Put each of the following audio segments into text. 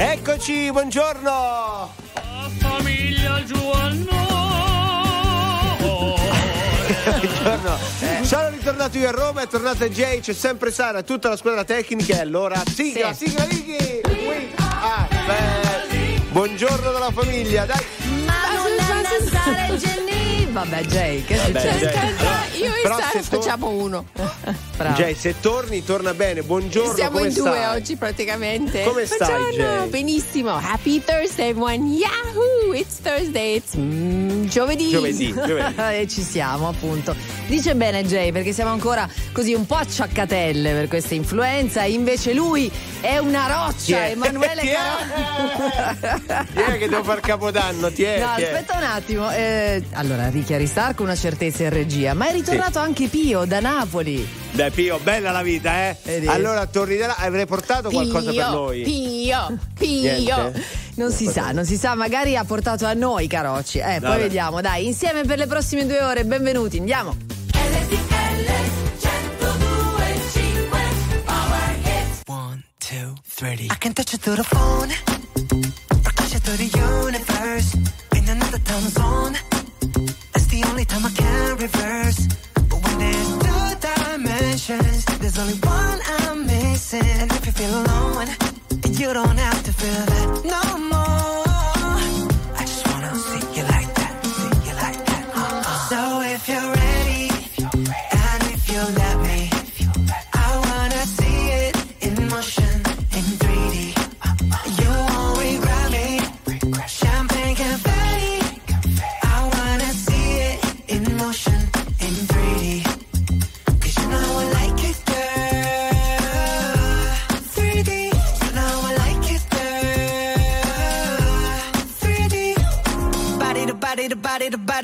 Eccoci, buongiorno! La famiglia Giovanno. buongiorno. Sono ritornato io a Roma, è tornata Jay, c'è sempre Sara, tutta la squadra tecnica e allora sigla, Sì. sigla Righi! We are back. Buongiorno dalla famiglia, dai! Ma non annasare il Jenny! Vabbè, Jay, che Vabbè, succede? Jay. Allora, io e Però Sara facciamo uno. Bravo. Jay, se torni, torna bene. Buongiorno, Siamo come in due stai? oggi praticamente. Come stai, Buongiorno, Jay? benissimo. Happy Thursday, everyone. Yahoo! It's Thursday. It's mm, giovedì. Giovedì, giovedì. e ci siamo, appunto. Dice bene Jay, perché siamo ancora così un po' acciaccatelle per questa influenza. Invece lui è una roccia, è? Emanuele Chi è? Caro. Chi è che devo far capodanno? Ti è? No, Chi è? aspetta un attimo. eh, allora, Ricky Aristar con una certezza in regia, ma è ritornato anche Pio da Napoli. Dai Pio, bella la vita, eh? Vedi? Allora torni da là, avrei portato qualcosa Pio, per noi? Pio, Pio. Niente? Non si sa, non si sa, magari ha portato a noi Carocci. Eh, poi Vabbè. vediamo, dai, insieme per le prossime due ore, benvenuti, andiamo. One, two, three. I can touch you through the phone, or touch you through the universe. In another time zone, the only time I can reverse. But when there's two dimensions, there's only one I'm missing. And if you feel alone, you don't have to feel that no more.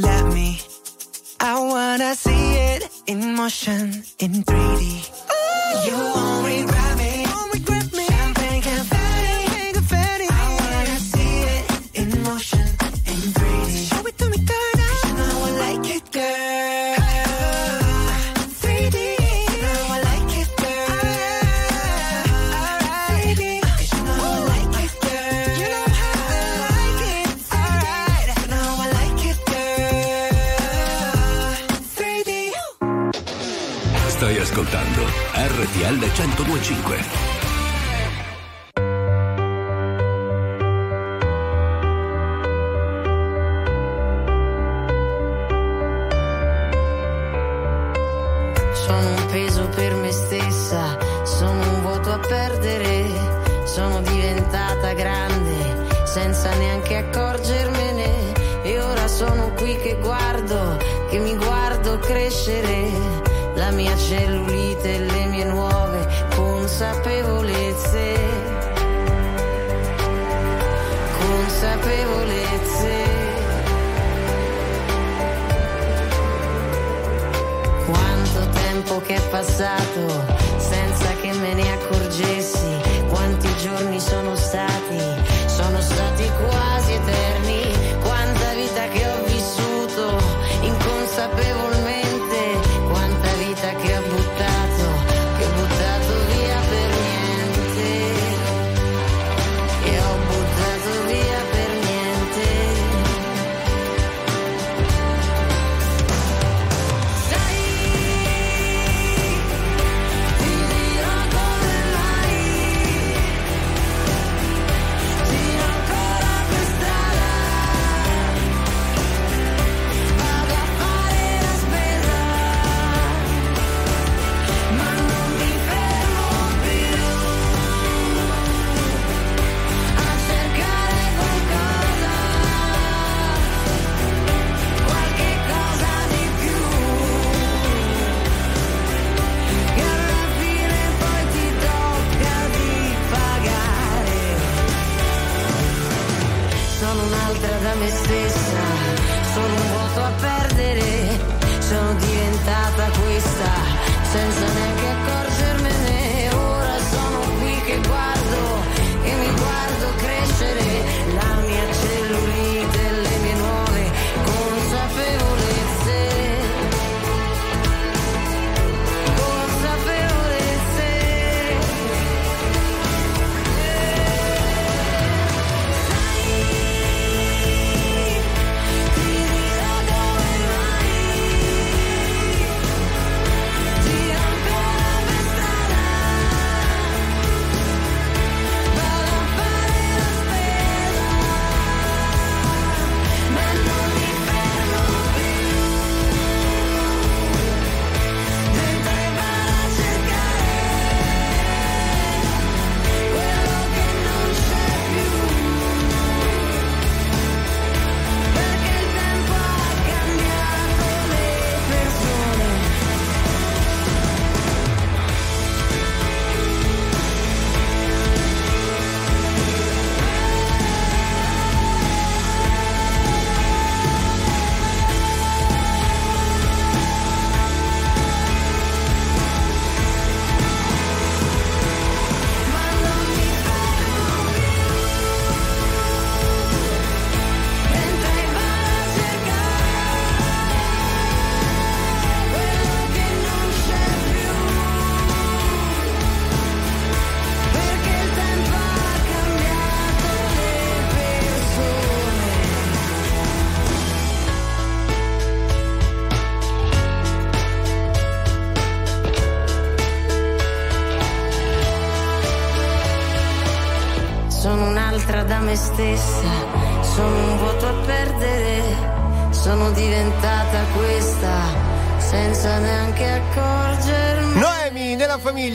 let me, I wanna see it in motion in 3D.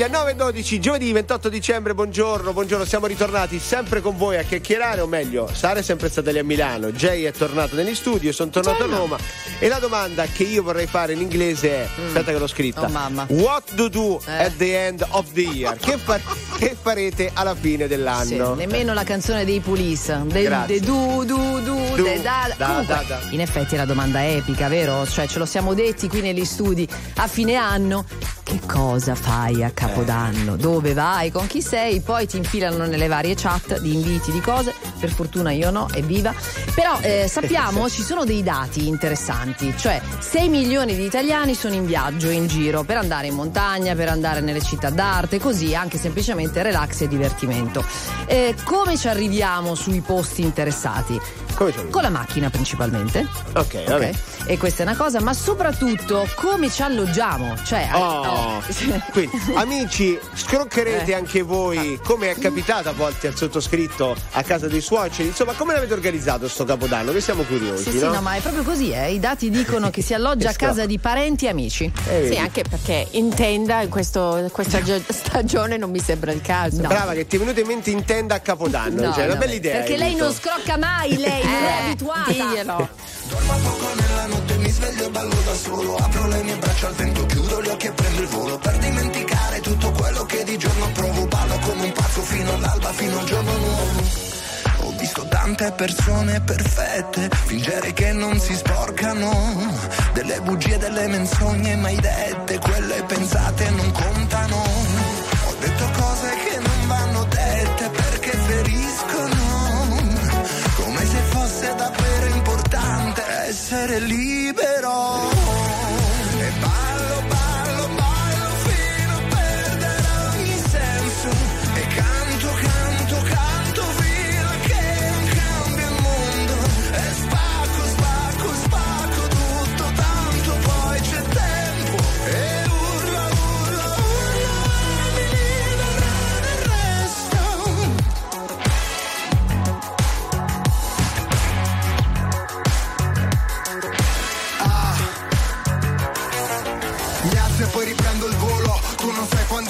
19.12, giovedì 28 dicembre, buongiorno, buongiorno, siamo ritornati sempre con voi a chiacchierare, o meglio, Sara è sempre stata lì a Milano, Jay è tornato negli studi, sono tornato C'è a Roma e la domanda che io vorrei fare in inglese è, mm. aspetta che l'ho scritta, oh, mamma. what do do eh. at the end of the year? che, fa- che, farete alla fine dell'anno? Sì, nemmeno la canzone dei Police, de, de du du du, du de da, da, Comunque, da, da. in effetti è la domanda epica, vero? Cioè ce lo siamo detti qui negli studi a fine anno che cosa fai a Capodanno? Dove vai? Con chi sei? Poi ti infilano nelle varie chat di inviti, di cose. Per fortuna io no, evviva. Però eh, sappiamo ci sono dei dati interessanti, cioè 6 milioni di italiani sono in viaggio, in giro, per andare in montagna, per andare nelle città d'arte, così anche semplicemente relax e divertimento. Eh, come ci arriviamo sui posti interessati? Come c'è? Con la macchina principalmente. ok vabbè ok? E questa è una cosa, ma soprattutto come ci alloggiamo. Cioè, Oh, quindi amici, scroccherete Eh. anche voi come è capitato a volte al sottoscritto a casa dei suoceri. Insomma, come l'avete organizzato sto capodanno? Che siamo curiosi, Sì, sì, no? no, ma è proprio così, eh. I dati dicono che si alloggia a casa di parenti e amici. Eh, vedi? Sì, anche perché in tenda in questo- questa gio- stagione non mi sembra il caso. Brava, che ti è venuta in mente in tenda a capodanno. No, cioè, una no, bella idea. Perché hai lei non scrocca mai, lei non è Eh, abituata. diglielo. Dormo poco nella notte, mi sveglio e ballo da solo. Apro le mie braccia al vento, chiudo gli occhi e prendo il volo. Per dimenticare tutto quello che di giorno provo. Ballo come un pazzo fino all'alba, fino al giorno nuovo. Ho visto tante persone perfette, fingere che non si sporcano. Delle bugie, delle menzogne mai dette, quelle pensate non contano. Essere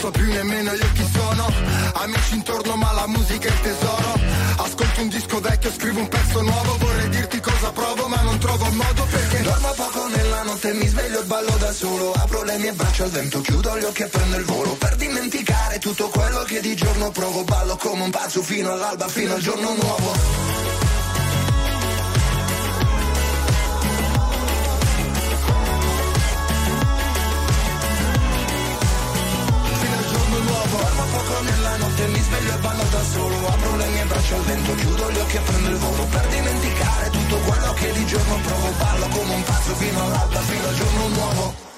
so più nemmeno io chi sono. Amici intorno ma la musica è il tesoro. Ascolto un disco vecchio, scrivo un pezzo nuovo. Vorrei dirti cosa provo ma non trovo modo perché Dormo poco nella notte, mi sveglio e ballo da solo. Apro le mie braccia al vento, chiudo gli occhi e prendo il volo. Per dimenticare tutto quello che di giorno provo Ballo come un pazzo fino all'alba, fino al giorno nuovo al vento, chiudo gli occhi e prendo il volo Per dimenticare tutto quello che di giorno provo Ballo come un pazzo fino all'alba, fino al giorno nuovo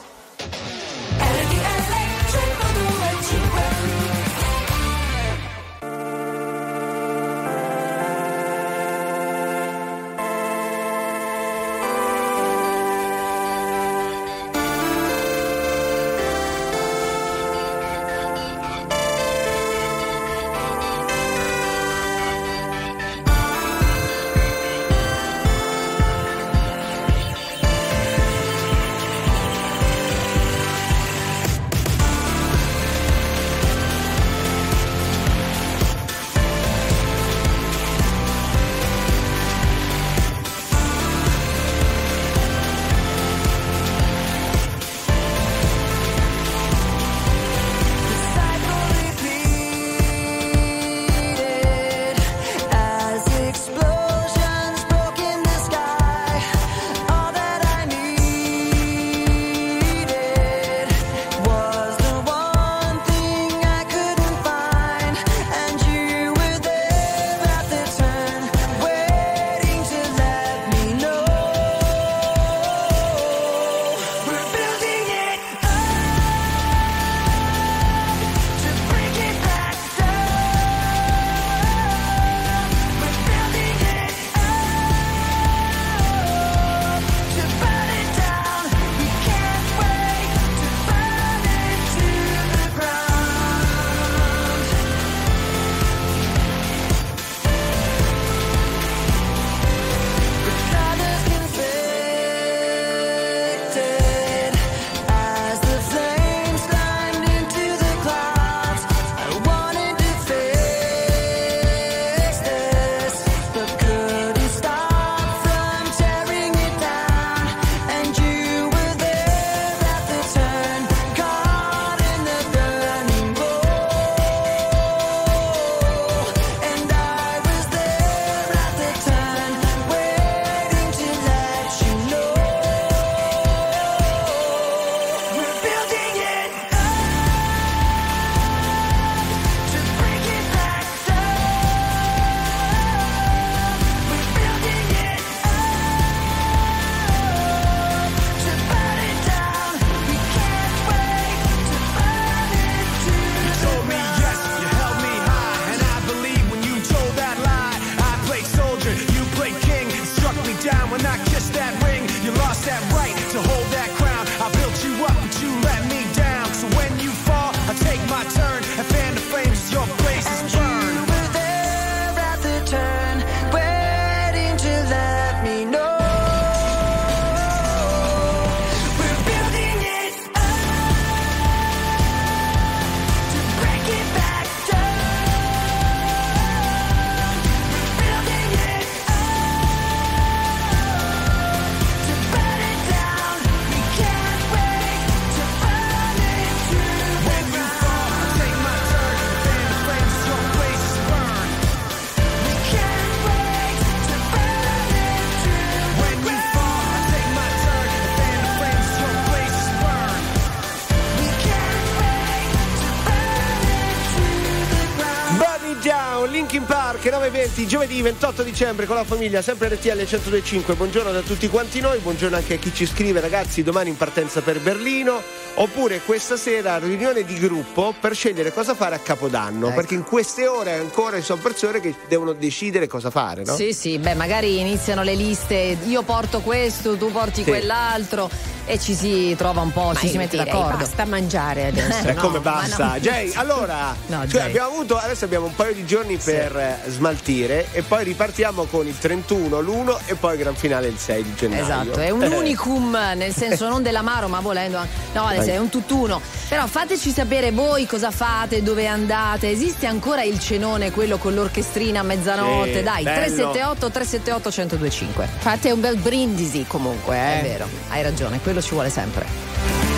19.20, giovedì 28 dicembre con la famiglia, sempre RTL 102.5. Buongiorno da tutti quanti noi, buongiorno anche a chi ci scrive, ragazzi, domani in partenza per Berlino, oppure questa sera riunione di gruppo per scegliere cosa fare a Capodanno, ecco. perché in queste ore ancora ci sono persone che devono decidere cosa fare, no? Sì, sì, beh, magari iniziano le liste, io porto questo, tu porti sì. quell'altro e ci si trova un po', Ma ci si mette direi, d'accordo. Basta mangiare adesso. Eh, no, come basta? No. Jay, allora, no, cioè, abbiamo avuto, adesso abbiamo un paio di giorni sì. per smaltire smaltire e poi ripartiamo con il 31, l'1 e poi gran finale il 6 di gennaio. Esatto, è un Eh. unicum, nel senso non dell'amaro, ma volendo. anche- No, adesso è un tutt'uno. Però fateci sapere voi cosa fate, dove andate. Esiste ancora il cenone, quello con l'orchestrina a mezzanotte? Sì, Dai, bello. 378 378 1025. Fate un bel brindisi comunque, eh. È vero, hai ragione, quello ci vuole sempre.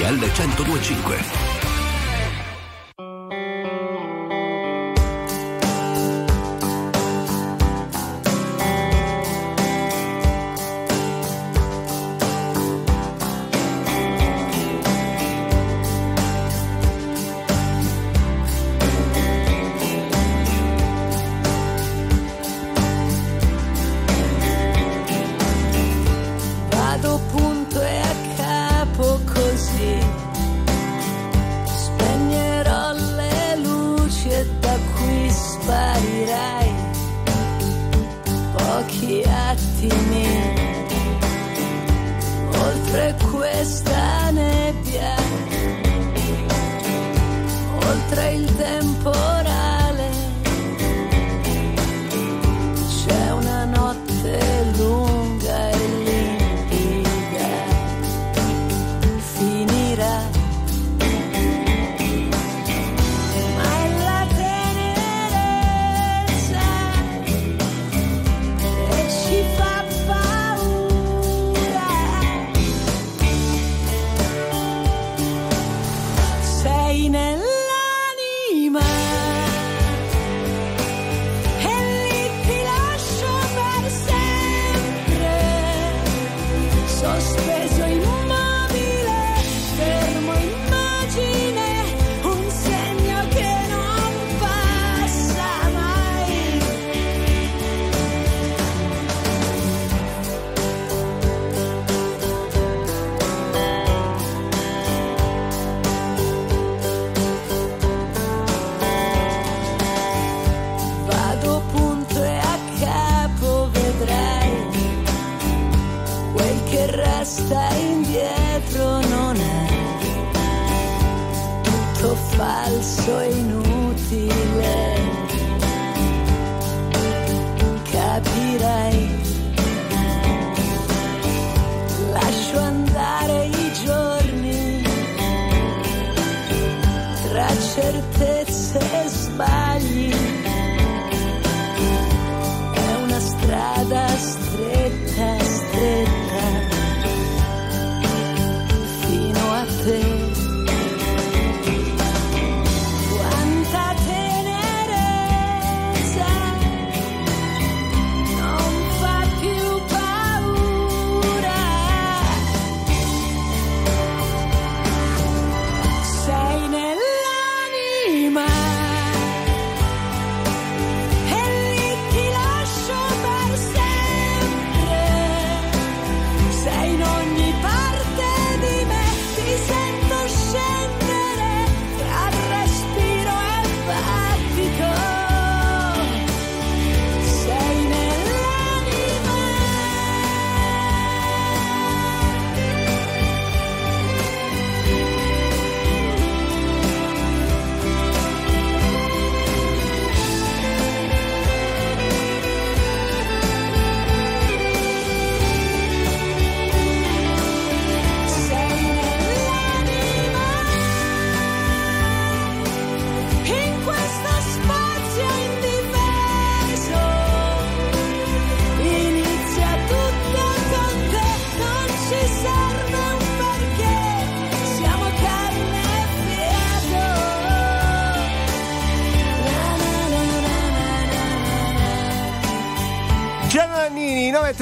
RTL 1025.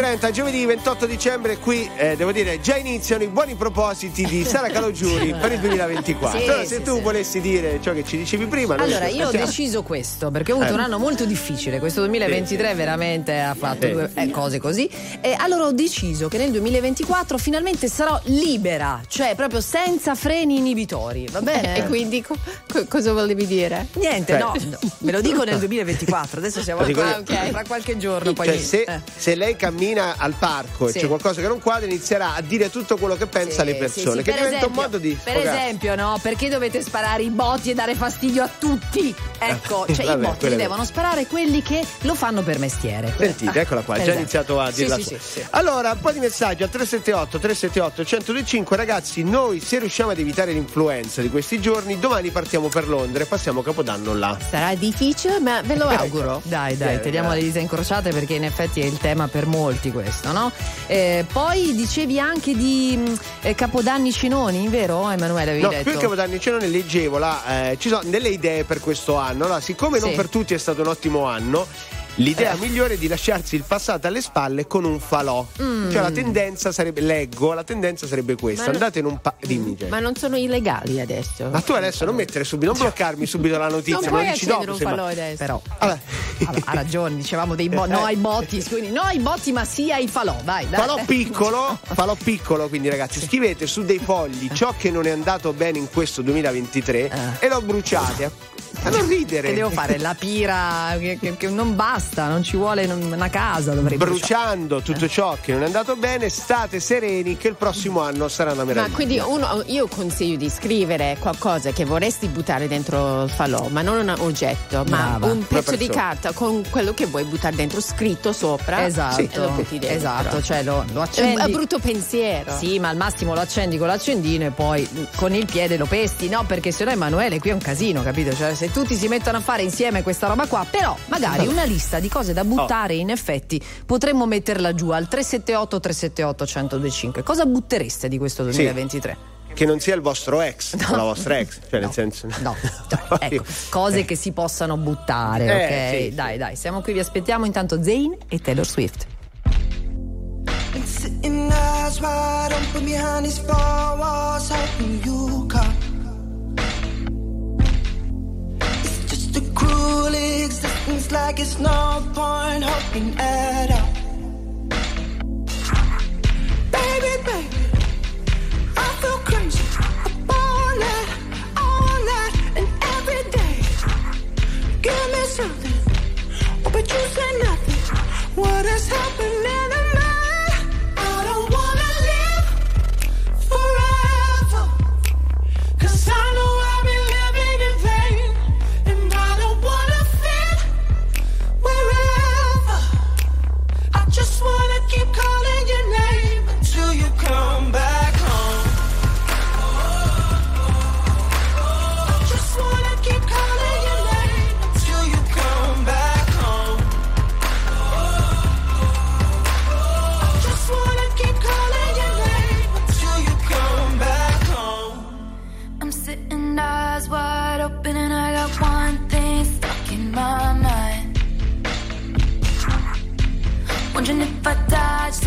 30, giovedì 28 dicembre, qui eh, devo dire già iniziano i buoni propositi di Sara Calogiuri per il 2024. Sì, allora, sì, se tu sì. volessi dire ciò che ci dicevi prima. Allora, io ho deciso questo perché ho avuto eh. un anno molto difficile. Questo 2023 veramente ha fatto eh. due, eh, cose così. E allora ho deciso che nel 2024 finalmente sarò libera, cioè proprio senza freni inibitori. Va bene? Eh, e quindi co- co- cosa volevi dire? Niente, cioè. no, no, ve lo dico nel 2024. Adesso siamo qua, ah, okay. tra qualche giorno. Cioè, poi... se, se lei cammina al parco e Sì. c'è qualcosa che non quadra, inizierà a dire tutto quello che pensa Sì, alle persone. che per diventa esempio- un modo di. Per sfogarsi. esempio, no? Perché dovete sparare i botti e dare fastidio a tutti? Ecco, cioè Vabbè, i botti li devono sparare quelli che lo fanno per mestiere. Sentite, eccola qua, ha già Esatto. iniziato a dirla sì, sì. Allora, un po' di messaggi al 378 378 1025 ragazzi, noi se riusciamo ad evitare l'influenza di questi giorni, domani partiamo per Londra e passiamo Capodanno là. Sarà difficile, ma ve lo auguro. Dai, dai, Sì, teniamo dai. le dita incrociate perché in effetti è il tema per molti questo, no? Eh, poi dicevi anche di mh, eh, Capodanni Cinoni, vero Emanuele? Avevi No, detto? più che Capodanno ce ne leggevo, là, eh, ci sono delle idee per questo anno. Allora, siccome non Sì. per tutti è stato un ottimo anno, L'idea Eh. migliore è di lasciarsi il passato alle spalle con un falò. Mm. Cioè la tendenza sarebbe, leggo, la tendenza sarebbe questa. Ma Andate in un pa- dimmi, Jay. Ma non sono illegali adesso. Ma tu adesso non mettere subito, non bloccarmi subito la notizia, non lo dici dopo. un ma- falò adesso. Però Allora, ha ragione, dicevamo dei bo- no ai botti, quindi no ai botti ma sì ai falò, vai, dai. Falò piccolo, falò piccolo, quindi ragazzi, scrivete su dei fogli ciò che non è andato bene in questo 2023 Eh. e lo bruciate. A non ridere. Che devo fare? La pira che, che- che non basta, non ci vuole un- una casa, dovrei bruciare. Bruciando tutto ciò che non è andato bene, state sereni che il prossimo anno sarà una Ma meraviglia. quindi uno, io consiglio di scrivere qualcosa che vorresti buttare dentro il falò, ma non un oggetto, ma Brava. un pezzo di carta con quello che vuoi buttare dentro, scritto sopra. Esatto, E lo butti dentro. esatto, cioè lo, lo È accendi. un è brutto pensiero. Sì, ma al massimo lo accendi con l'accendino e poi con il piede lo pesti, no? Perché sennò Emanuele qui è un casino, capito? Cioè, se tutti si mettono a fare insieme questa roba qua, però magari una lista di cose da buttare, in effetti potremmo metterla giù al 378 378 1025. Cosa buttereste di questo 2023? Che non sia il vostro ex o la vostra ex, cioè nel senso. No, dai, ecco, cose che si possano buttare, Eh, ok? sì, sì. Dai, dai, siamo qui, vi aspettiamo intanto Zayn e Taylor Swift. Sitting eyes wide open behind these four walls, hoping you come. A cruel existence, like it's no point hoping at all. Baby, baby, I feel crazy. Up all night, all night, and every day. Give me something, but you say nothing. What is happening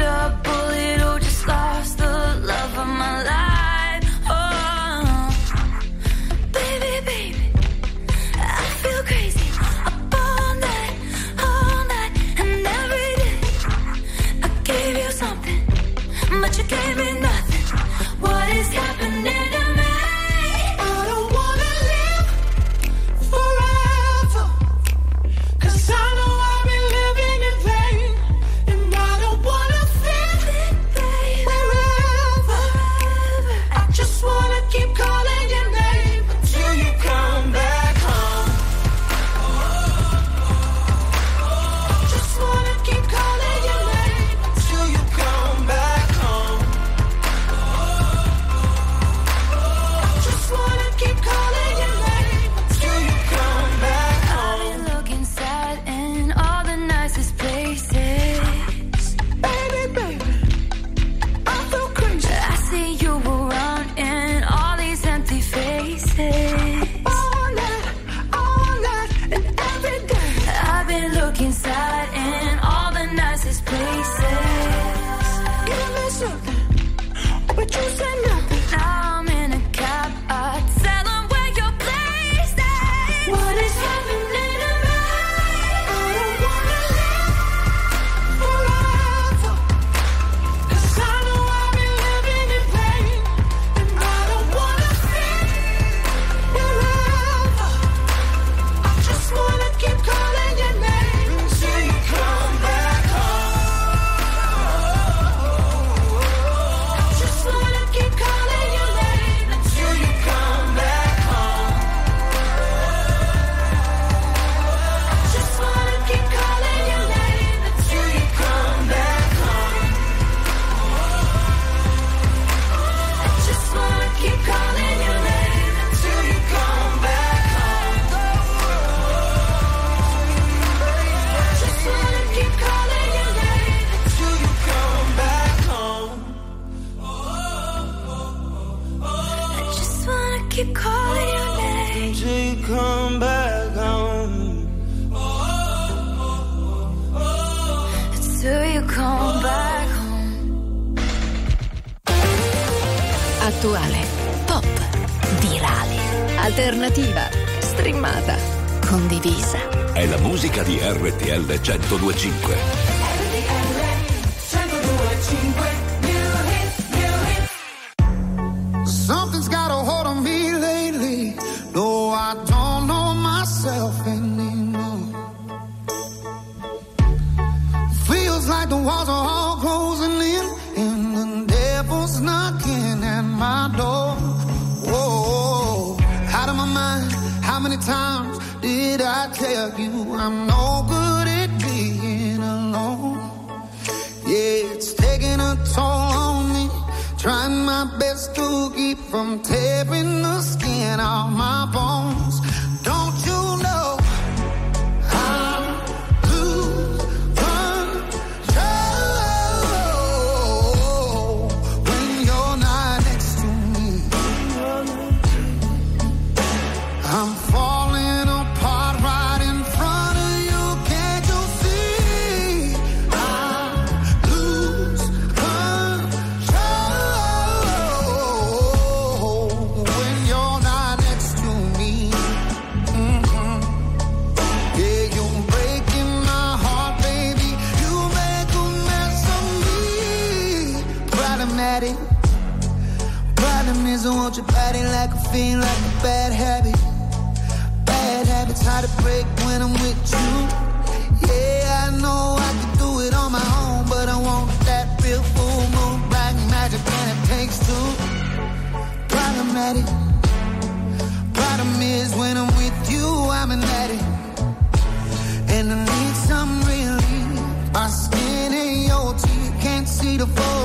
a bullet when I'm with you. Yeah, I know I can do it on my own, but I want that real full moon, black magic, and it takes two. Problematic. Problem is when I'm with you, I'm an addict, and I need some relief. My skin and your teeth can't see the full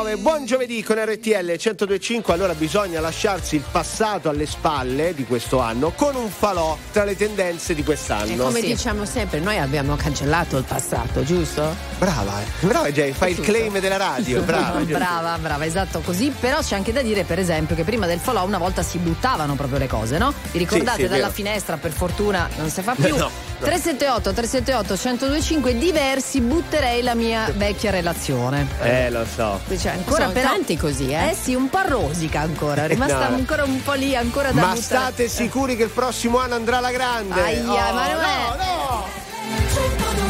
19, buon giovedì con RTL 1025. Allora bisogna lasciarsi il passato alle spalle di questo anno con un falò tra le tendenze di quest'anno. E come sì. diciamo sempre, noi abbiamo cancellato il passato, giusto? Brava, brava Jay, fai il claim della radio, brava. brava, brava, esatto così. Però c'è anche da dire, per esempio, che prima del falò una volta si buttavano proprio le cose, no? Vi ricordate sì, sì, dalla vero. finestra, per fortuna non si fa più. No, 378 378 1025 diversi butterei la mia vecchia relazione. Eh, lo so. Diciamo cioè ancora Sono però, tanti così, eh? Eh sì, un po' rosica ancora, rimasta no. ancora un po' lì, ancora da Ma buttare. state sicuri che il prossimo anno andrà la grande? Aia, oh, ma non è... No, no!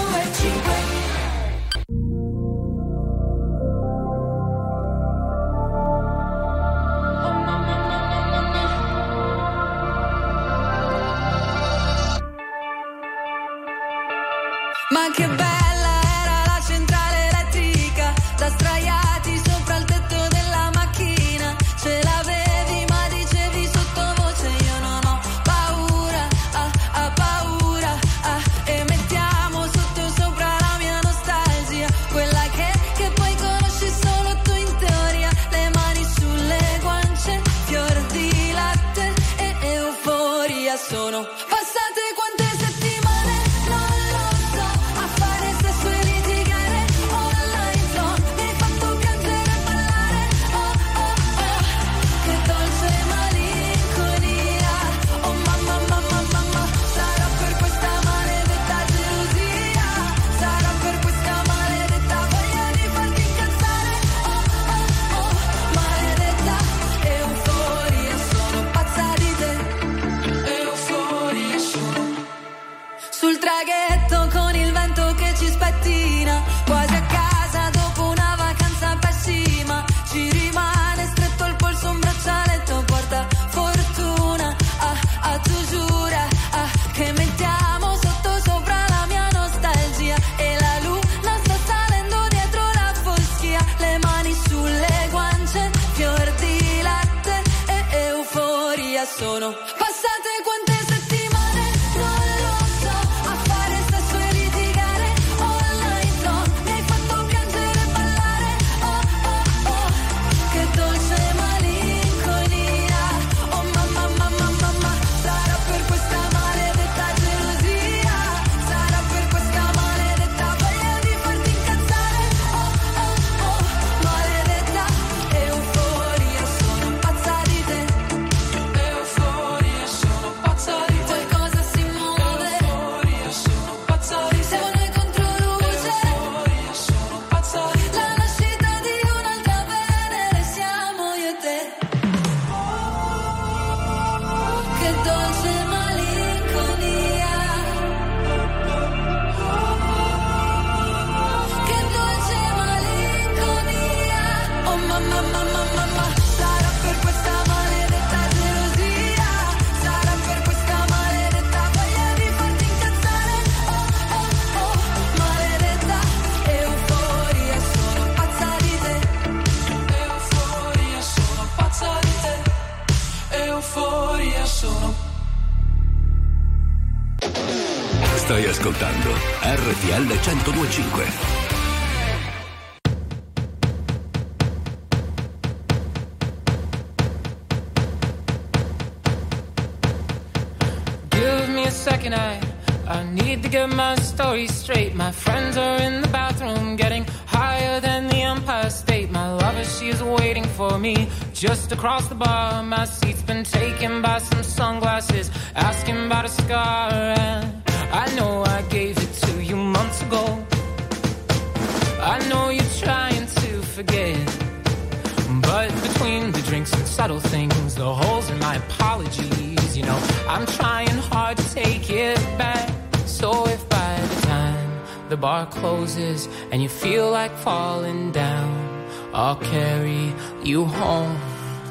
I'll carry you home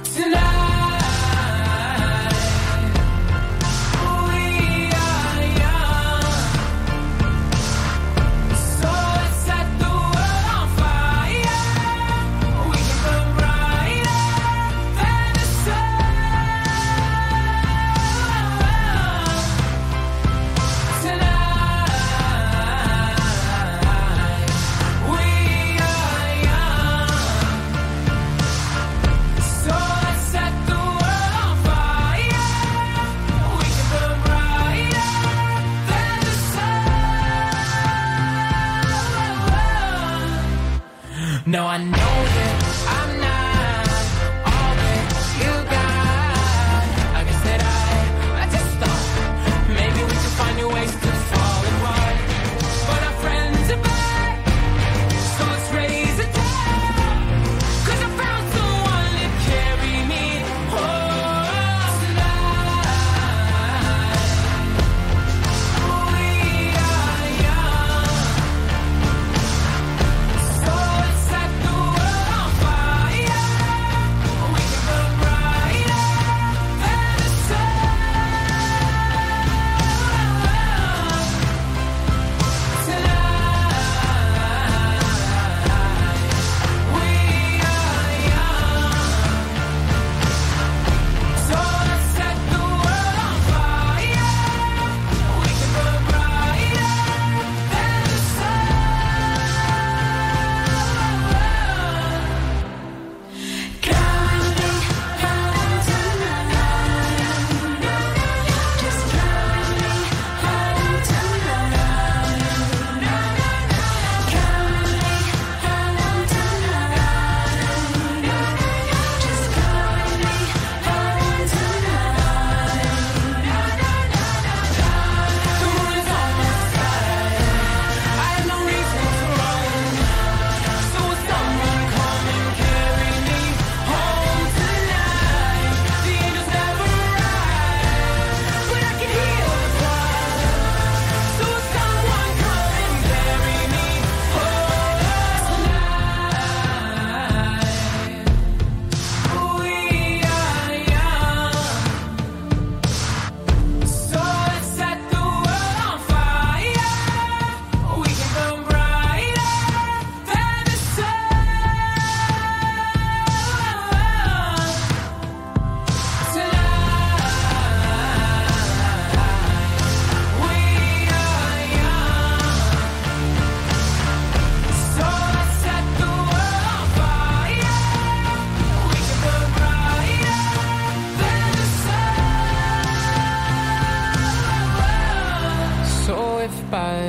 tonight.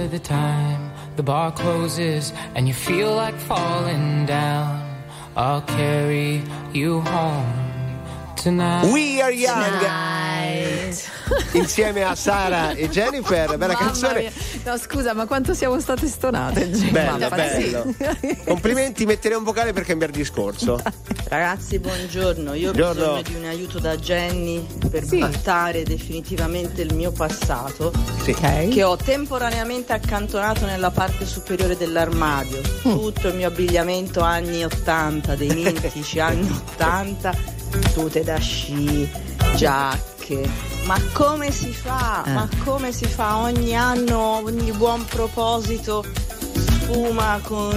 By the time the bar closes and you feel like falling down. I'll carry you home tonight. We are young. Insieme a Sara e Jennifer, bella Mamma canzone. mia. No, scusa, ma quanto siamo state stonate? Bello, bello. Complimenti, metterei un vocale per cambiare discorso. Ragazzi, buongiorno. Io ho Buongiorno. bisogno di un aiuto da Jenny per Sì. battare definitivamente il mio passato, Sì. che ho temporaneamente accantonato nella parte superiore dell'armadio. Tutto il mio abbigliamento anni 80, dei mitici anni 80, tute da sci, giacche. Ma come si fa? Eh. Ma come si fa? Ogni anno, ogni buon proposito sfuma con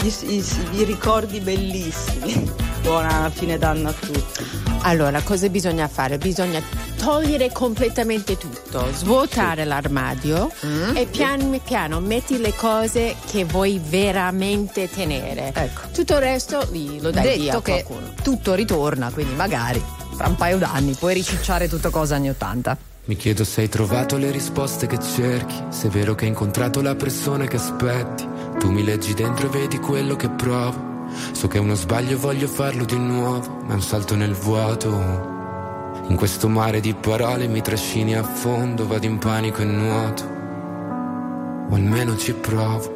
gli, i, i ricordi bellissimi. Buona fine d'anno a tutti. Allora, cosa bisogna fare? Bisogna togliere completamente tutto, svuotare l'armadio Mm. e piano piano metti le cose che vuoi veramente tenere. Ecco. Tutto il resto lì lo dai via Detto a che qualcuno. tutto ritorna, quindi magari fra un paio d'anni puoi ricicciare tutto cosa anni 80. Mi chiedo se hai trovato le risposte che cerchi, se è vero che hai incontrato la persona che aspetti. Tu mi leggi dentro e vedi quello che provo. So che è uno sbaglio e voglio farlo di nuovo, ma è un salto nel vuoto. In questo mare di parole mi trascini a fondo, vado in panico e nuoto. O almeno ci provo.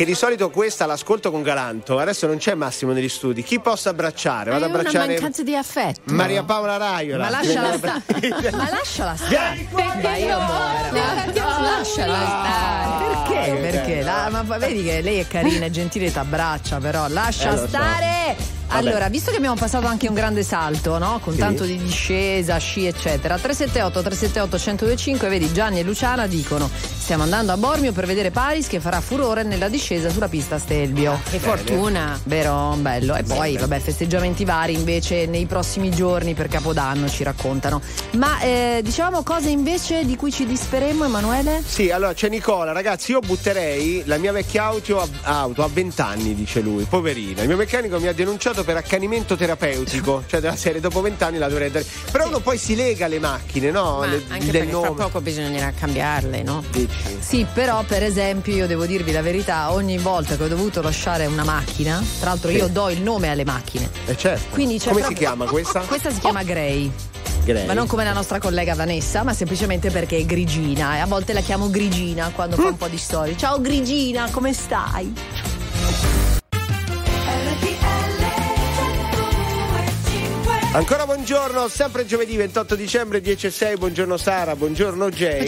Che di solito questa l'ascolto con Galanto, adesso non c'è Massimo negli studi. Chi posso abbracciare? Vado È ad una abbracciare mancanza di affetto. Maria Paola Raiola. Ma lasciala stare. Ma lasciala stare. Ma io muero. Lasciala stare. Perché? Perché? La- ma vedi che lei è carina, è gentile, ti abbraccia, però lascia Eh, so. stare. Vabbè. Allora, visto che abbiamo passato anche un grande salto, no? Con Sì. tanto di discesa, sci, eccetera. 378 378 1025, vedi Gianni e Luciana dicono: Stiamo andando a Bormio per vedere Paris che farà furore nella discesa sulla pista Stelvio. Che fortuna. Vero, bello. E poi, vabbè, festeggiamenti vari invece nei prossimi giorni per Capodanno ci raccontano. Ma eh, dicevamo cose invece di cui ci disperemmo, Emanuele? Sì, allora c'è Nicola, ragazzi, io butterei la mia vecchia auto a, auto a 20 anni, dice lui, poverina. Il mio meccanico mi ha denunciato per accanimento terapeutico, cioè della serie dopo 20 anni la dovrei dare. Però uno poi si lega alle macchine, no? Ma Le- anche del perché fra nome. poco bisognerà cambiarle, no? Sì, però per esempio io devo dirvi la verità, ogni volta che ho dovuto lasciare una macchina, tra l'altro io Sì. do il nome alle macchine. Eh certo. Quindi c'è Come si proprio- chiama questa? Questa si chiama Grey. Grey. Ma non come la nostra collega Vanessa, ma semplicemente perché è grigina. E a volte la chiamo Grigina quando fa un po' di storie. Ciao Grigina, come stai? Ancora buongiorno, sempre giovedì 28 dicembre 10 e 6, buongiorno Sara, buongiorno Jay.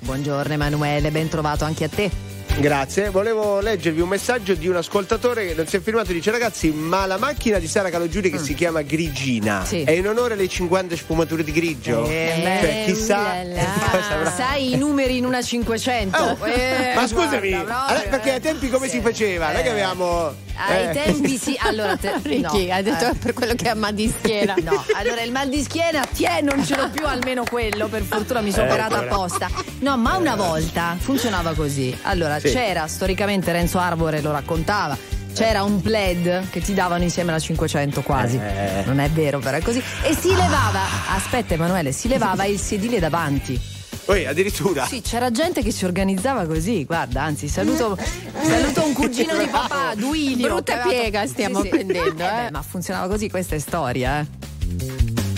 Buongiorno Emanuele, ben trovato anche a te. Grazie, volevo leggervi un messaggio di un ascoltatore che non si è firmato e dice ragazzi ma la macchina di Sara Calogiuri che si chiama Grigina Mm. Sì. è in onore alle 50 sfumature di grigio? Eh, Cioè, chissà avrà- Sai i numeri in una 500? Oh, Eh, ma scusami, guarda, allora, proprio, perché eh. ai tempi come si faceva? Non è che avevamo... Ai eh. tempi sì, allora te, Ricky, no, hai detto eh. per quello che ha mal di schiena. No, allora il mal di schiena, tiè, non ce l'ho più, almeno quello, per fortuna mi sono Eh, operata quella. apposta. No, ma una volta funzionava così. Allora, Sì. c'era, storicamente Renzo Arbore lo raccontava, c'era un plaid che ti davano insieme alla 500 quasi. Eh. Non è vero, però è così. E si levava, aspetta Emanuele, si levava il sedile davanti. Poi addirittura... Sì, c'era gente che si organizzava così, guarda, anzi, saluto, saluto un cugino di papà, Duilio. Brutta aveva- piega stiamo prendendo, eh. beh, ma funzionava così, questa è storia, eh.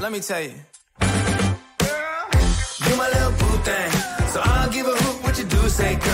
Let me tell you. You my little boo thing. So I'll give a hoot what you do say, girl.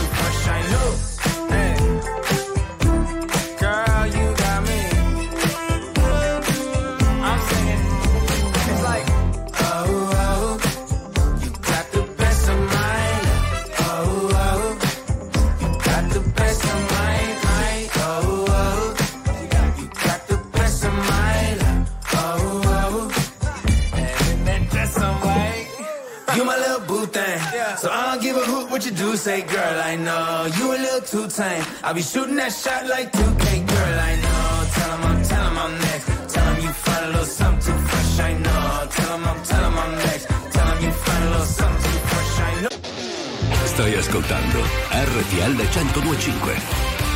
you do say, girl. I know you a little too tame. I'll be shooting that shot like 2K, girl. I know. Tell 'em I'm, tell 'em I'm next. Tell 'em you find a little something too fresh. I know. Tell 'em I'm, tell 'em I'm next. Tell 'em you find a little something fresh. I know. Stai ascoltando RTL 1025.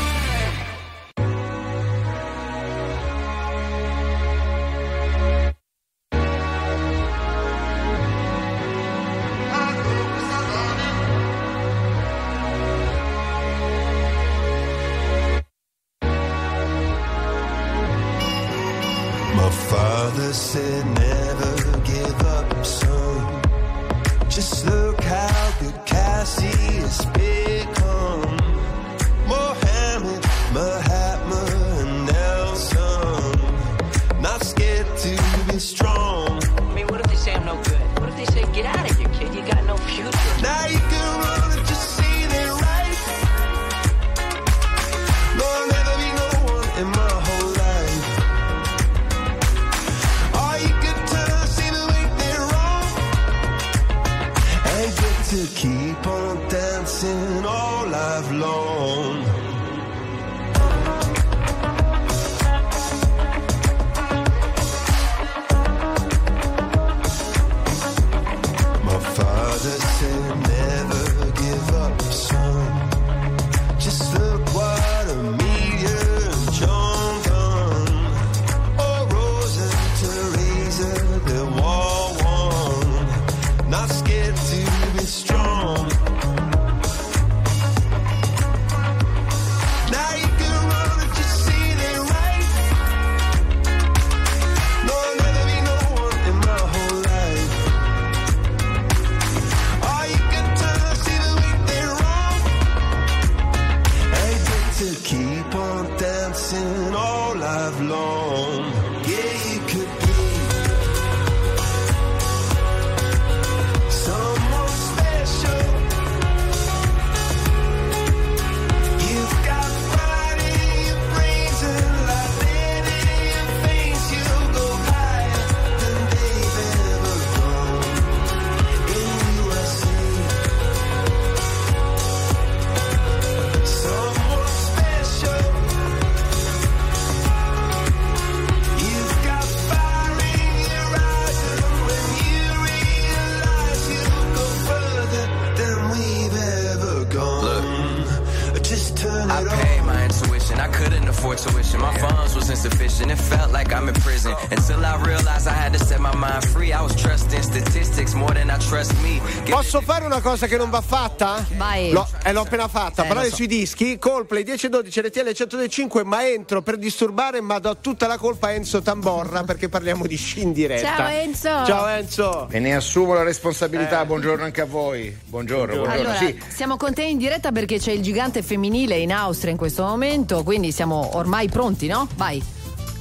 Una cosa che non va fatta? Vai. L'ho, eh, l'ho appena fatta. Eh, Parlare so. sui dischi, Coldplay 10-12 RTL 105, ma entro per disturbare, ma do tutta la colpa a Enzo Tamborra perché parliamo di sci in diretta. Ciao, Enzo. Ciao Enzo. E ne assumo la responsabilità. Buongiorno anche a voi. Buongiorno, buongiorno. Allora, Sì, siamo con te in diretta perché c'è il gigante femminile in Austria in questo momento, quindi siamo ormai pronti, no? Vai.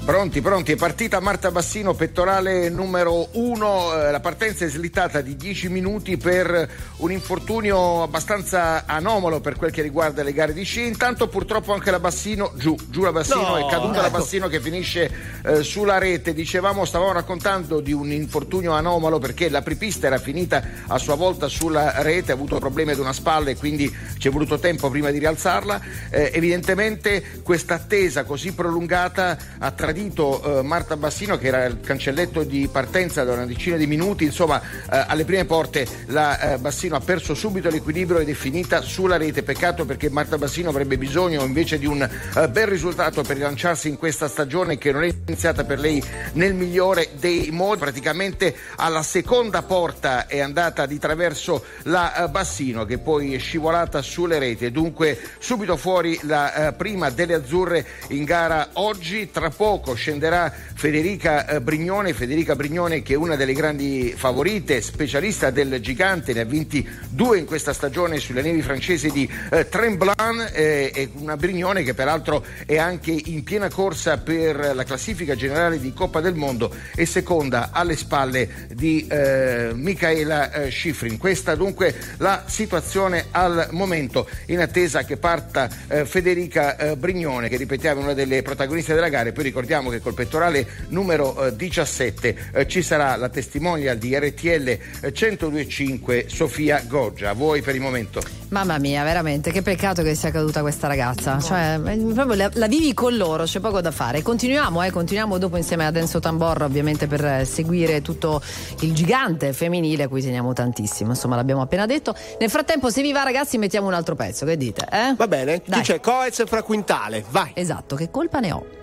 Pronti, pronti, è partita Marta Bassino, pettorale numero uno, eh, la partenza è slittata di 10 minuti per un infortunio abbastanza anomalo per quel che riguarda le gare di sci, intanto purtroppo anche la Bassino giù, giù la Bassino, No, è caduta la ecco. Bassino che finisce eh, sulla rete, dicevamo, stavamo raccontando di un infortunio anomalo perché la pripista era finita a sua volta sulla rete, ha avuto problemi ad una spalla e quindi ci è voluto tempo prima di rialzarla, Eh, evidentemente questa attesa così prolungata ha tradito eh, Marta Bassino che era il cancelletto di partenza da una decina di minuti, insomma eh, alle prime porte la eh, Bassino ha perso subito l'equilibrio ed è finita sulla rete, peccato perché Marta Bassino avrebbe bisogno invece di un eh, bel risultato per rilanciarsi in questa stagione che non è iniziata per lei nel migliore dei modi, praticamente alla seconda porta è andata di traverso la eh, Bassino che poi è scivolata sulle reti. Dunque subito fuori la eh, prima delle azzurre in gara oggi, tra poco scenderà Federica eh, Brignone, Federica Brignone che è una delle grandi favorite, specialista del gigante, ne ha vinti due in questa stagione sulle nevi francesi di eh, Tremblant eh, una Brignone che peraltro è anche in piena corsa per la classifica generale di Coppa del Mondo e seconda alle spalle di eh, Michaela eh, Schifrin. Questa dunque la situazione al momento in attesa che parta eh, Federica Brignone che ripetiamo è una delle protagoniste della gara e poi ricordiamo che col pettorale numero eh, 17 eh, ci sarà la testimonial di RTL eh, 1025 Sofia Goggia. A voi per il momento. Mamma mia, veramente, che peccato che sia caduta questa ragazza. Cioè, eh, proprio la, la vivi con loro, c'è poco da fare. Continuiamo, eh, continuiamo dopo insieme ad Enzo Tamborra, ovviamente, per eh, seguire tutto il gigante femminile a cui teniamo tantissimo. Insomma, l'abbiamo appena detto. Nel frattempo, se vi va, ragazzi, mettiamo un altro pezzo. Che dite? Eh? Va bene, chi Dai. c'è? Coez fra quintale, vai. Esatto, che colpa ne ho?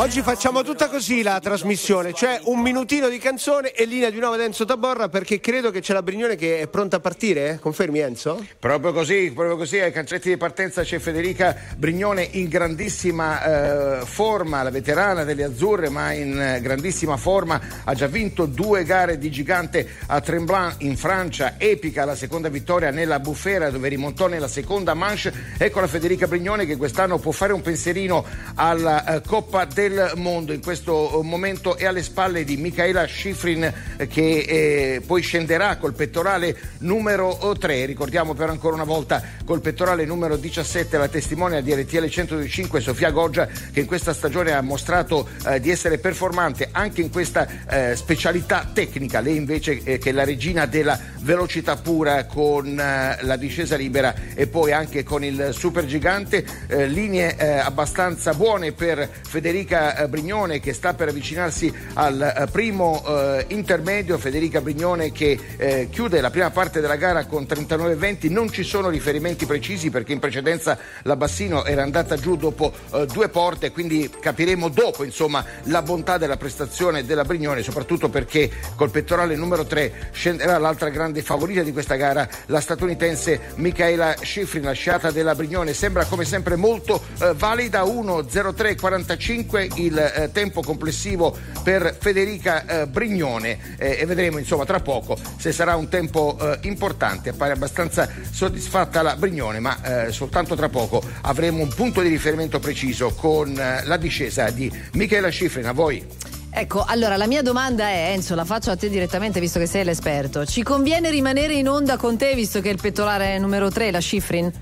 Oggi facciamo tutta così la trasmissione, cioè un minutino di canzone e linea di nuovo ad Enzo Taborra perché credo che c'è la Brignone che è pronta a partire, eh? confermi Enzo? Proprio così, proprio così, ai cancelletti di partenza c'è Federica Brignone in grandissima eh, forma, la veterana delle azzurre, ma in eh, grandissima forma, ha già vinto due gare di gigante a Tremblant in Francia, epica la seconda vittoria nella Bufera dove rimontò nella seconda manche. Ecco la Federica Brignone che quest'anno può fare un pensierino alla eh, Coppa del Mondo, in questo eh, momento è alle spalle di Michaela Schifrin eh, che poi scenderà col pettorale numero 3, ricordiamo però ancora una volta col pettorale numero 17 la testimonia di RTL 105 Sofia Goggia che in questa stagione ha mostrato di essere performante anche in questa specialità tecnica, lei invece che è la regina della velocità pura con la discesa libera e poi anche con il super gigante, linee abbastanza buone emozione per Federica eh, Brignone che sta per avvicinarsi al eh, primo eh, intermedio. Federica Brignone che eh, chiude la prima parte della gara con 39-20. Non ci sono riferimenti precisi perché in precedenza la Bassino era andata giù dopo eh, due porte, quindi capiremo dopo insomma, la bontà della prestazione della Brignone, soprattutto perché col pettorale numero 3 scenderà l'altra grande favorita di questa gara, la statunitense Michaela Schifrin, lasciata della Brignone. Sembra come sempre molto eh, valida 1-0. 03.45 il eh, tempo complessivo per Federica eh, Brignone eh, e vedremo insomma tra poco se sarà un tempo eh, importante. Appare abbastanza soddisfatta la Brignone, ma eh, soltanto tra poco avremo un punto di riferimento preciso con la discesa di Michela Schifrin. A voi. Ecco, allora la mia domanda è, Enzo, la faccio a te direttamente visto che sei l'esperto. Ci conviene rimanere in onda con te visto che il pettolare è numero 3, la Schifrin?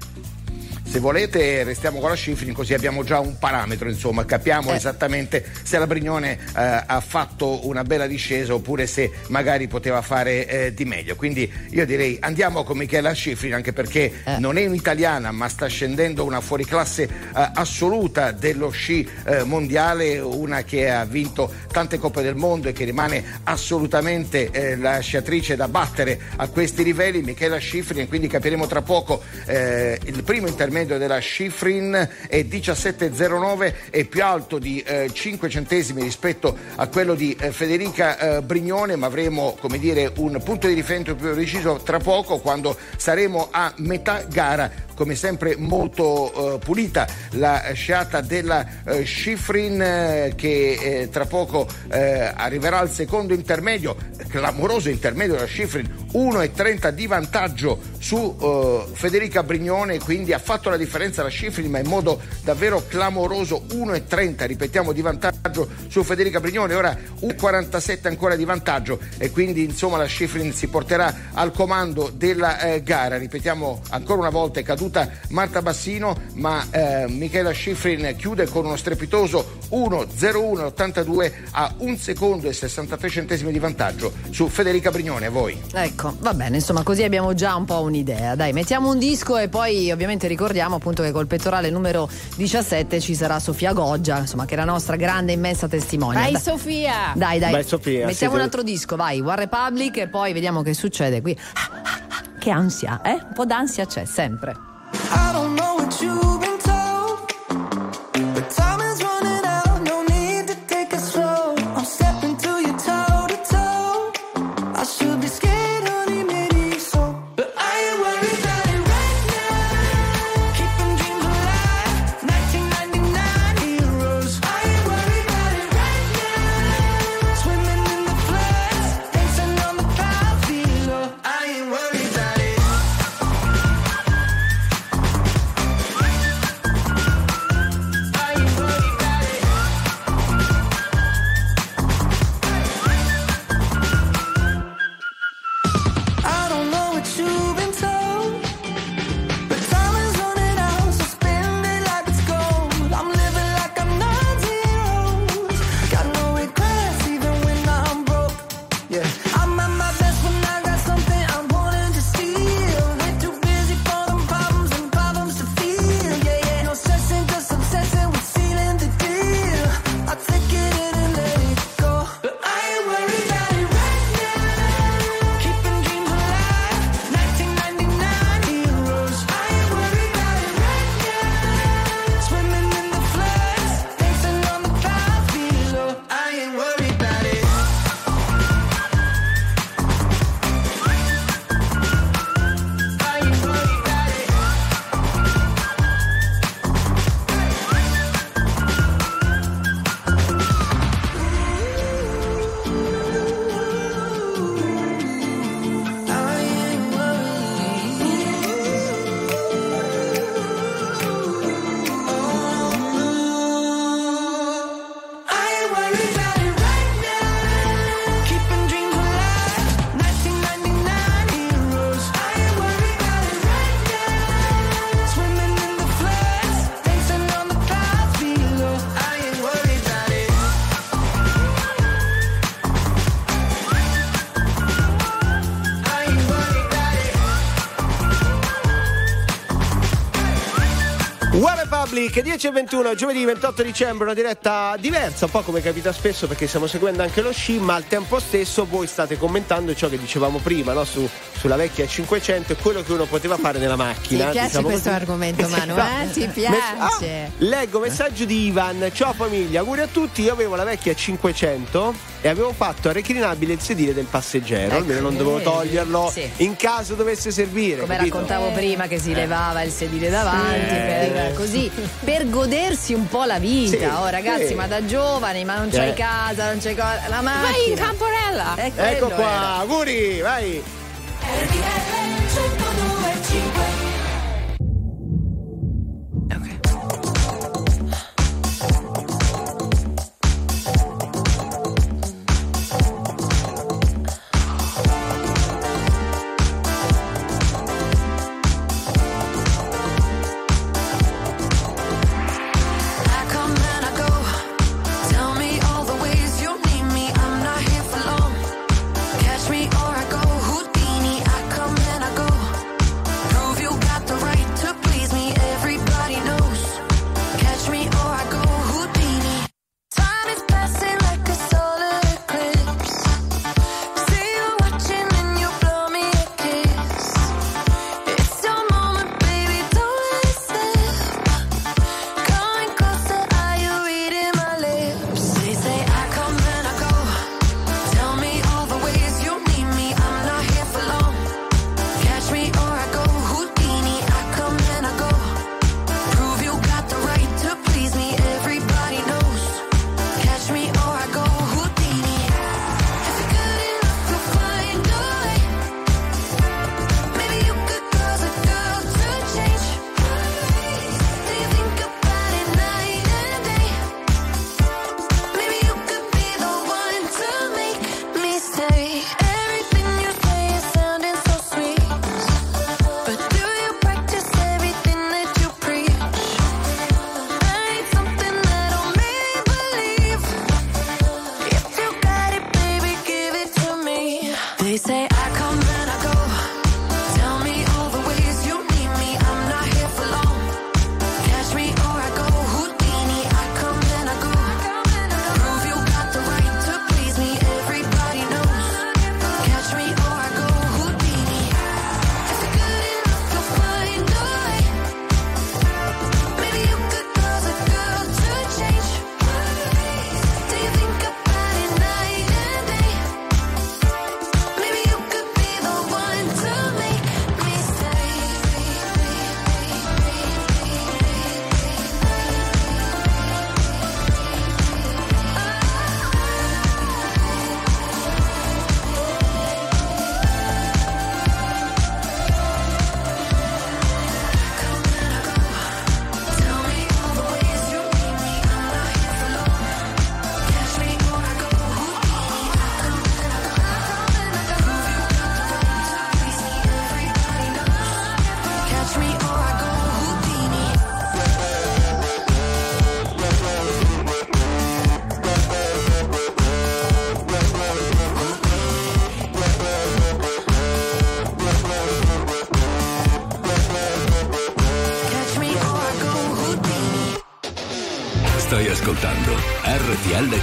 Se volete restiamo con la Schifrin così abbiamo già un parametro, insomma, capiamo Eh. esattamente se la Brignone eh, ha fatto una bella discesa oppure se magari poteva fare eh, di meglio. Quindi io direi andiamo con Michela Schifrin anche perché non è un'italiana ma sta scendendo una fuoriclasse eh, assoluta dello sci eh, mondiale, una che ha vinto tante coppe del mondo e che rimane assolutamente eh, la sciatrice da battere a questi livelli, Michela Schifrin, quindi capiremo tra poco eh, il primo intermedio della Schifrin è 17,09 è più alto di eh, 5 centesimi rispetto a quello di eh, Federica eh, Brignone, ma avremo come dire un punto di riferimento più preciso tra poco quando saremo a metà gara come sempre molto eh, pulita la sciata della eh, Schifrin eh, che eh, tra poco eh, arriverà al secondo intermedio, clamoroso intermedio della Schifrin, 1,30 di vantaggio su Federica Brignone, quindi ha fatto la differenza la Schifrin ma in modo davvero clamoroso, 1,30 ripetiamo di vantaggio su Federica Brignone, ora 1,47 ancora di vantaggio e quindi insomma la Schifrin si porterà al comando della gara, ripetiamo ancora una volta è caduta Marta Bassino ma eh, Michela Schifrin chiude con uno strepitoso 1-0-1-82 a un secondo e 63 centesimi di vantaggio su Federica Brignone, a voi. Ecco, va bene, insomma, così abbiamo già un po' un'idea. Dai, mettiamo un disco e poi ovviamente ricordiamo appunto che col pettorale numero 17 ci sarà Sofia Goggia, insomma, che è la nostra grande immensa testimone. Vai Dai. Sofia! Dai, dai. Vai, Sofia, Mettiamo sì, un altro disco, vai, One Republic e poi vediamo che succede qui. Che ansia, eh? Un po' d'ansia c'è sempre. I don't know what you've Music 10 e 21, giovedì 28 dicembre, una diretta diversa, un po' come capita spesso perché stiamo seguendo anche lo sci, ma al tempo stesso voi state commentando ciò che dicevamo prima, no? Su, sulla vecchia 500 e quello che uno poteva fare nella macchina. Mi piace diciamo questo così. argomento Manu, no. eh? Ti esatto. piace? Ah, leggo messaggio di Ivan, ciao famiglia, auguri a tutti, io avevo la vecchia 500 e avevo fatto reclinabile il sedile del passeggero, ecco, almeno non dovevo toglierlo sì. in caso dovesse servire. Come capito? raccontavo prima che si levava il sedile davanti, sì. per, così per godersi un po' la vita. Sì, oh, ragazzi, sì. ma da giovani, ma non c'hai eh. casa, non c'hai cosa. La macchina. Vai in camporella! Ecco, qua, era. auguri, vai! RTL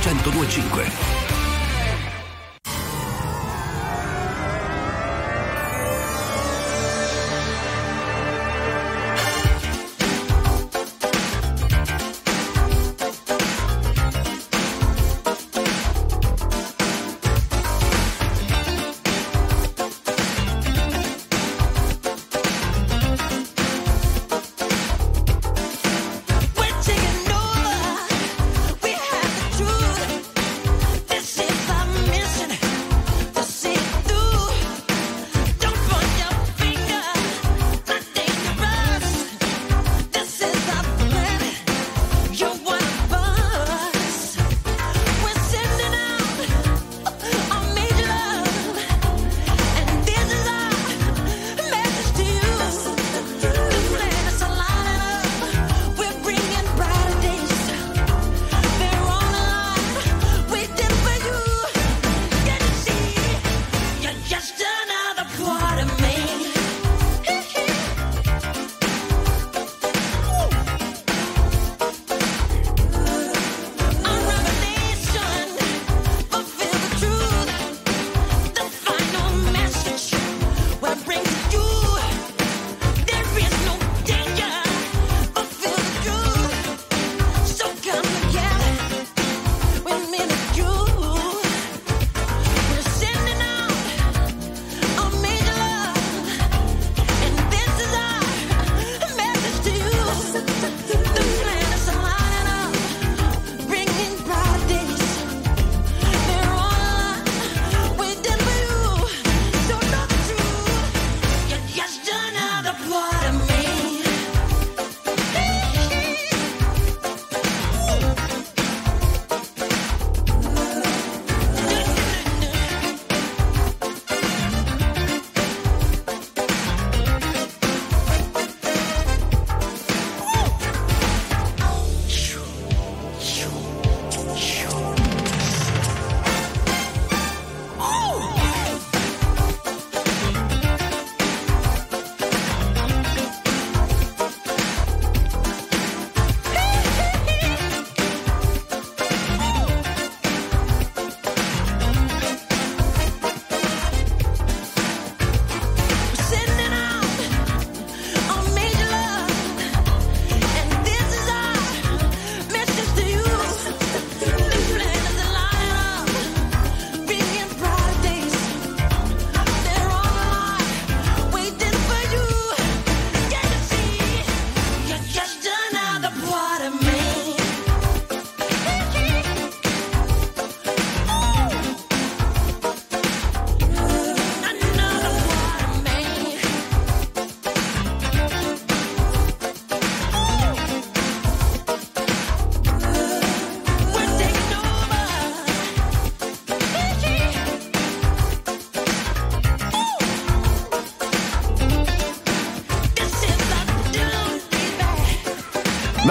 1025.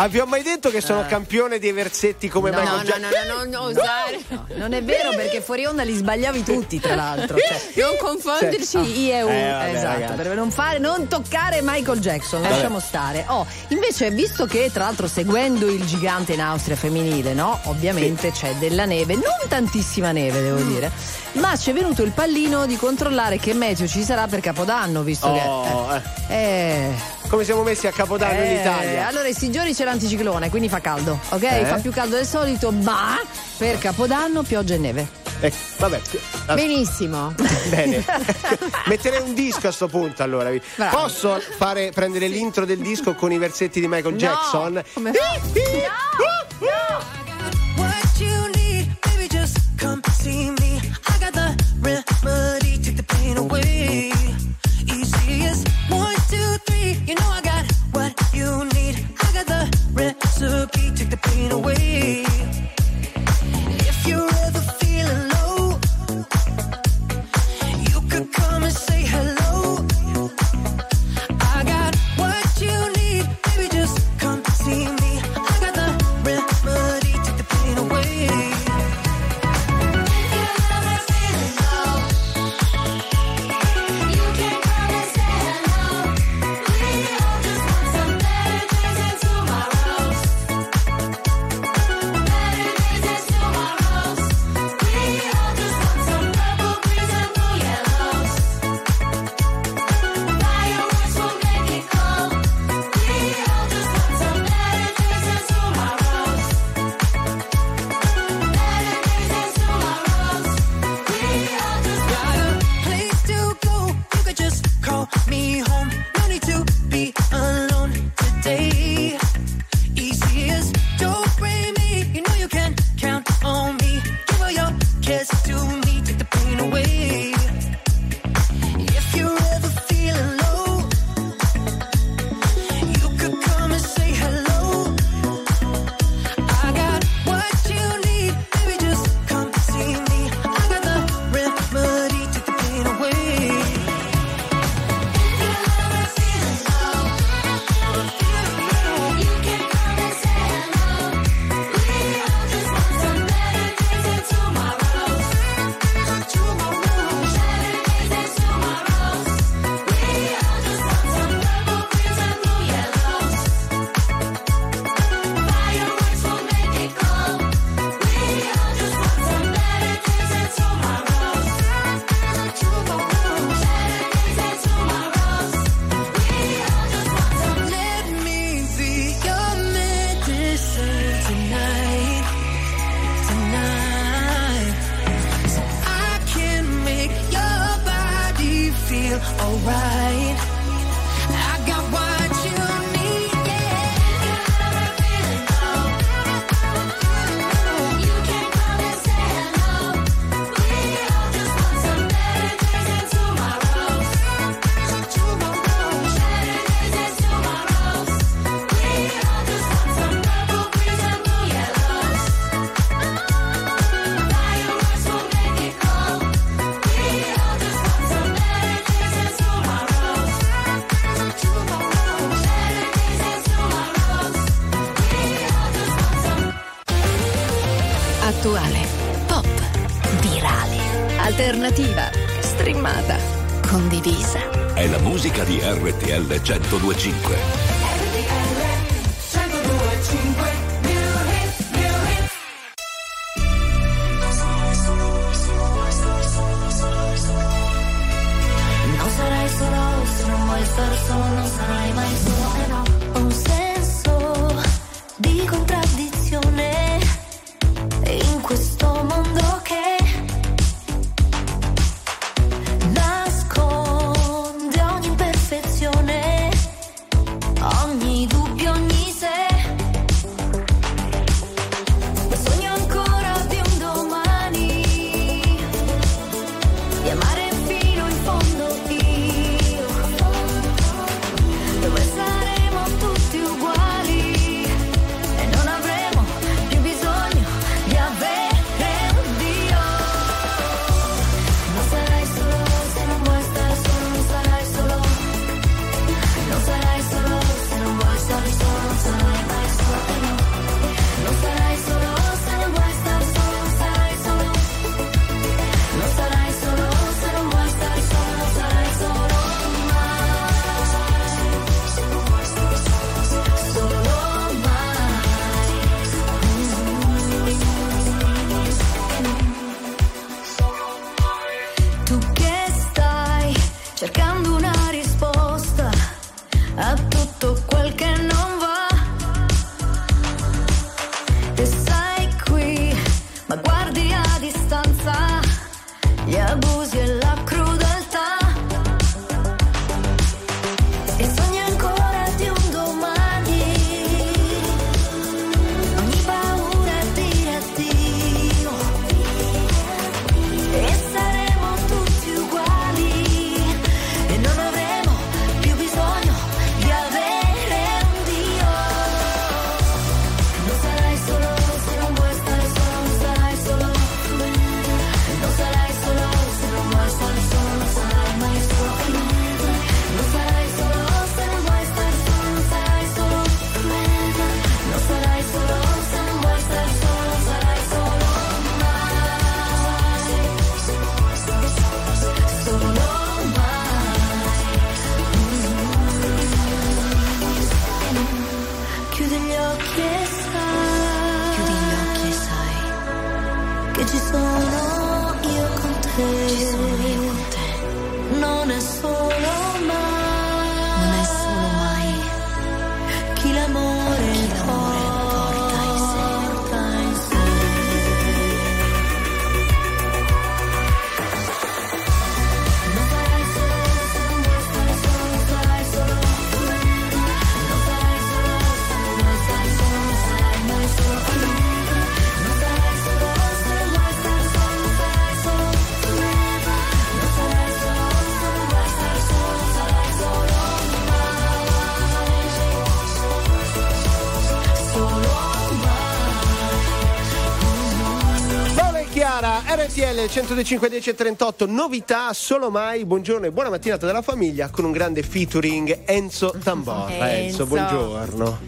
Ma vi ho mai detto che sono campione dei versetti come No, Michael no, Jackson? no, no, no, non osare. Non è vero perché fuori onda li sbagliavi tutti, tra l'altro. Cioè, Non confonderci I e U. Eh, esatto, per non, fare, non toccare Michael Jackson, Vabbè. lasciamo stare. Oh, invece, visto che tra l'altro seguendo il gigante in Austria femminile, no? Ovviamente c'è della neve, non tantissima neve, devo Mm. dire. Ma ci è venuto il pallino di controllare che meteo ci sarà per Capodanno, visto Oh, eh. che. Eh, Come siamo messi a Capodanno in eh, Italia? Allora, in sti giorni c'è l'anticiclone, quindi fa caldo, ok? Eh? Fa più caldo del solito, ma per Capodanno pioggia e neve. Eh, vabbè. vabbè. Benissimo. Bene. Metterei un disco a sto punto allora. Bravo. Posso fare, prendere l'intro del disco con i versetti di Michael No, Jackson? come What 1025. RTL 125 10 38, novità solo mai. Buongiorno e buona mattinata della famiglia con un grande featuring Enzo Tamborra. Enzo, Enzo. buongiorno.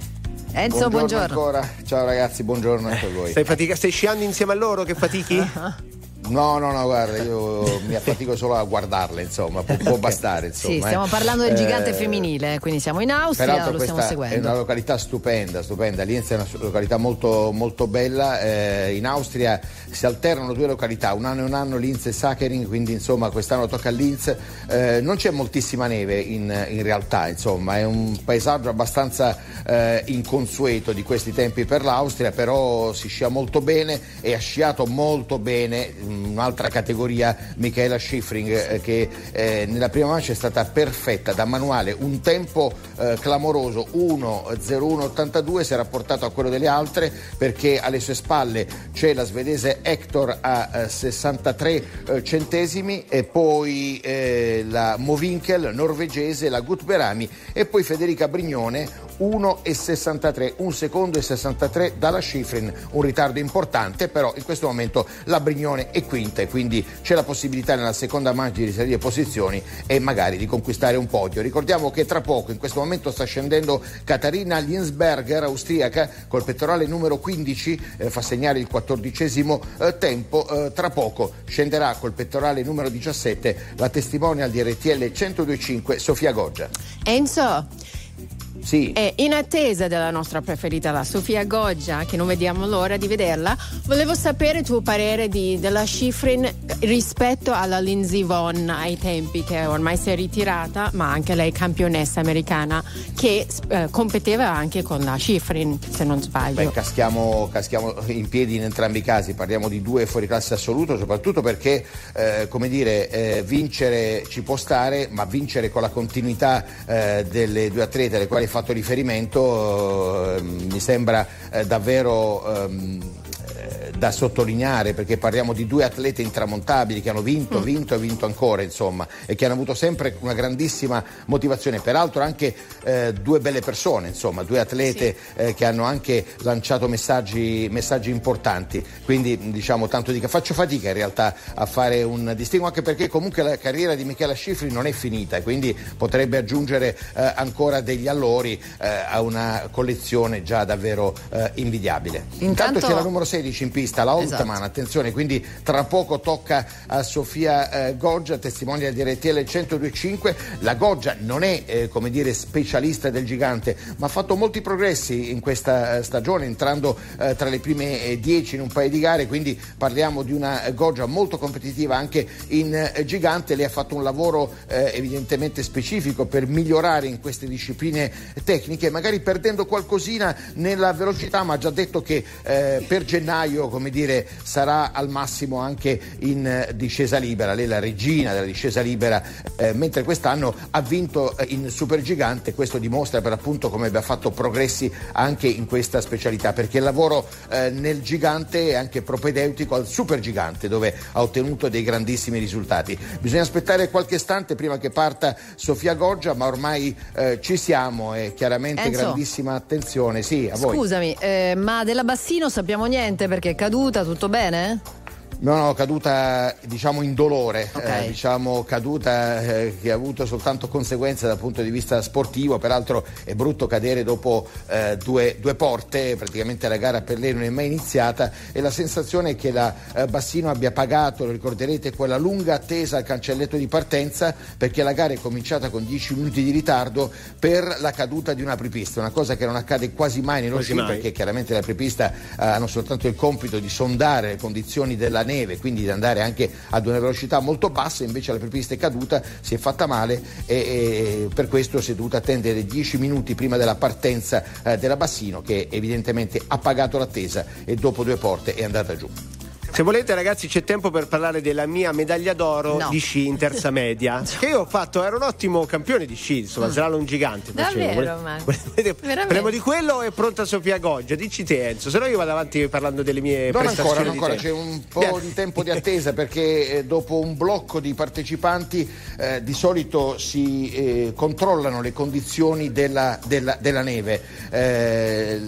Enzo, buongiorno. ancora. Ciao ragazzi, buongiorno anche a voi. Stai, fatica- stai sciando insieme a loro che fatichi? No, no, no, guarda, io mi affatico solo a guardarle, insomma, può, può bastare. Insomma, Sì, stiamo eh. parlando del gigante Eh, femminile, quindi siamo in Austria, lo stiamo questa è seguendo. una località stupenda, stupenda. Lienz è una località molto, molto bella. Eh, in Austria si alternano due località, un anno e un anno Linz e Sakering, quindi insomma quest'anno tocca a Linz. Eh, non c'è moltissima neve in, in realtà, insomma, è un paesaggio abbastanza eh, inconsueto di questi tempi per l'Austria, però si scia molto bene e ha sciato molto bene un'altra categoria, Michaela Schifring, eh, che eh, nella prima manche è stata perfetta da manuale, un tempo eh, clamoroso 1.01.82 si era portato a quello delle altre perché alle sue spalle c'è la svedese Hector a eh, 63 eh, centesimi e poi la Movinkel norvegese, la Gutberami e poi Federica Brignone 1,63, un secondo e 63 dalla Schifrin, un ritardo importante, però in questo momento la Brignone è quinta e quindi c'è la possibilità nella seconda manche di risalire posizioni e magari di conquistare un podio. Ricordiamo che tra poco, in questo momento sta scendendo Katarina Linsberger, austriaca, col pettorale numero 15, eh, fa segnare il quattordicesimo eh, tempo, Eh, tra poco scenderà col pettorale numero 17 la testimonial di RTL 1025 Sofia Goggia. Enzo, Sì. eh, in attesa della nostra preferita, la Sofia Goggia, che non vediamo l'ora di vederla, volevo sapere il tuo parere di- della Schifrin rispetto alla Lindsey Vonn ai tempi, che ormai si è ritirata, ma anche lei campionessa americana, che eh, competeva anche con la Schifrin, se non sbaglio. Beh, caschiamo, caschiamo in piedi in entrambi i casi, parliamo di due fuoriclasse assoluto, soprattutto perché, eh, come dire, eh, vincere ci può stare, ma vincere con la continuità eh, delle due atlete alle quali fatto riferimento eh, mi sembra eh, davvero... da sottolineare perché parliamo di due atlete intramontabili che hanno vinto, vinto e vinto ancora insomma e che hanno avuto sempre una grandissima motivazione. Peraltro anche eh, due belle persone insomma due atlete eh, che hanno anche lanciato messaggi, messaggi importanti. Quindi diciamo tanto dica faccio fatica in realtà a fare un distinguo anche perché comunque la carriera di Michela Scifri non è finita e quindi potrebbe aggiungere eh, ancora degli allori eh, a una collezione già davvero eh, invidiabile. Intanto- c'è la numero 16 in pista, la Holtman, attenzione, quindi tra poco tocca a Sofia eh, Goggia, testimonia di RTL 1025. La Goggia non è, eh, come dire, specialista del gigante, ma ha fatto molti progressi in questa eh, stagione, entrando eh, tra le prime eh, 10 in un paio di gare, quindi parliamo di una eh, Goggia molto competitiva anche in eh, gigante. Lei ha fatto un lavoro eh, evidentemente specifico per migliorare in queste discipline tecniche, magari perdendo qualcosina nella velocità, ma ha già detto che eh, per gennaio come dire, sarà al massimo anche in eh, discesa libera. Lei è la regina della discesa libera, eh, mentre quest'anno ha vinto eh, in Supergigante. Questo dimostra per appunto come abbia fatto progressi anche in questa specialità, perché il lavoro eh, nel gigante è anche propedeutico al supergigante, dove ha ottenuto dei grandissimi risultati. Bisogna aspettare qualche istante prima che parta Sofia Goggia, ma ormai eh, ci siamo e chiaramente Enzo. grandissima attenzione. Sì, a voi. Scusami, eh, ma della Bassino sappiamo niente perché caduta, tutto bene? No, no, caduta diciamo in dolore, Ok. eh, diciamo caduta eh, che ha avuto soltanto conseguenze dal punto di vista sportivo, peraltro è brutto cadere dopo eh, due, due porte, praticamente la gara per lei non è mai iniziata e la sensazione è che la eh, Bassino abbia pagato, lo ricorderete, quella lunga attesa al cancelletto di partenza perché la gara è cominciata con 10 minuti di ritardo per la caduta di una apripista, una cosa che non accade quasi mai nello sci perché chiaramente le apripista eh, hanno soltanto il compito di sondare le condizioni della neve, quindi di andare anche ad una velocità molto bassa, invece la apripista è caduta, si è fatta male e, e per questo si è dovuta attendere 10 minuti prima della partenza eh, della Bassino che evidentemente ha pagato l'attesa e dopo due porte è andata giù. Se volete, ragazzi, c'è tempo per parlare della mia medaglia d'oro No. di sci in terza media. che io ho fatto, ero un ottimo campione di sci, insomma, slalom gigante. facevo. Davvero, Vole- ma- volete- Veramente? Parliamo di quello è pronta Sofia Goggia? Dici te, Enzo, se no io vado avanti parlando delle mie Non prestazioni. ancora, ancora, c'è un po' Bien. di tempo di attesa perché eh, dopo un blocco di partecipanti eh, di solito si eh, controllano le condizioni della, della- della neve. Eh,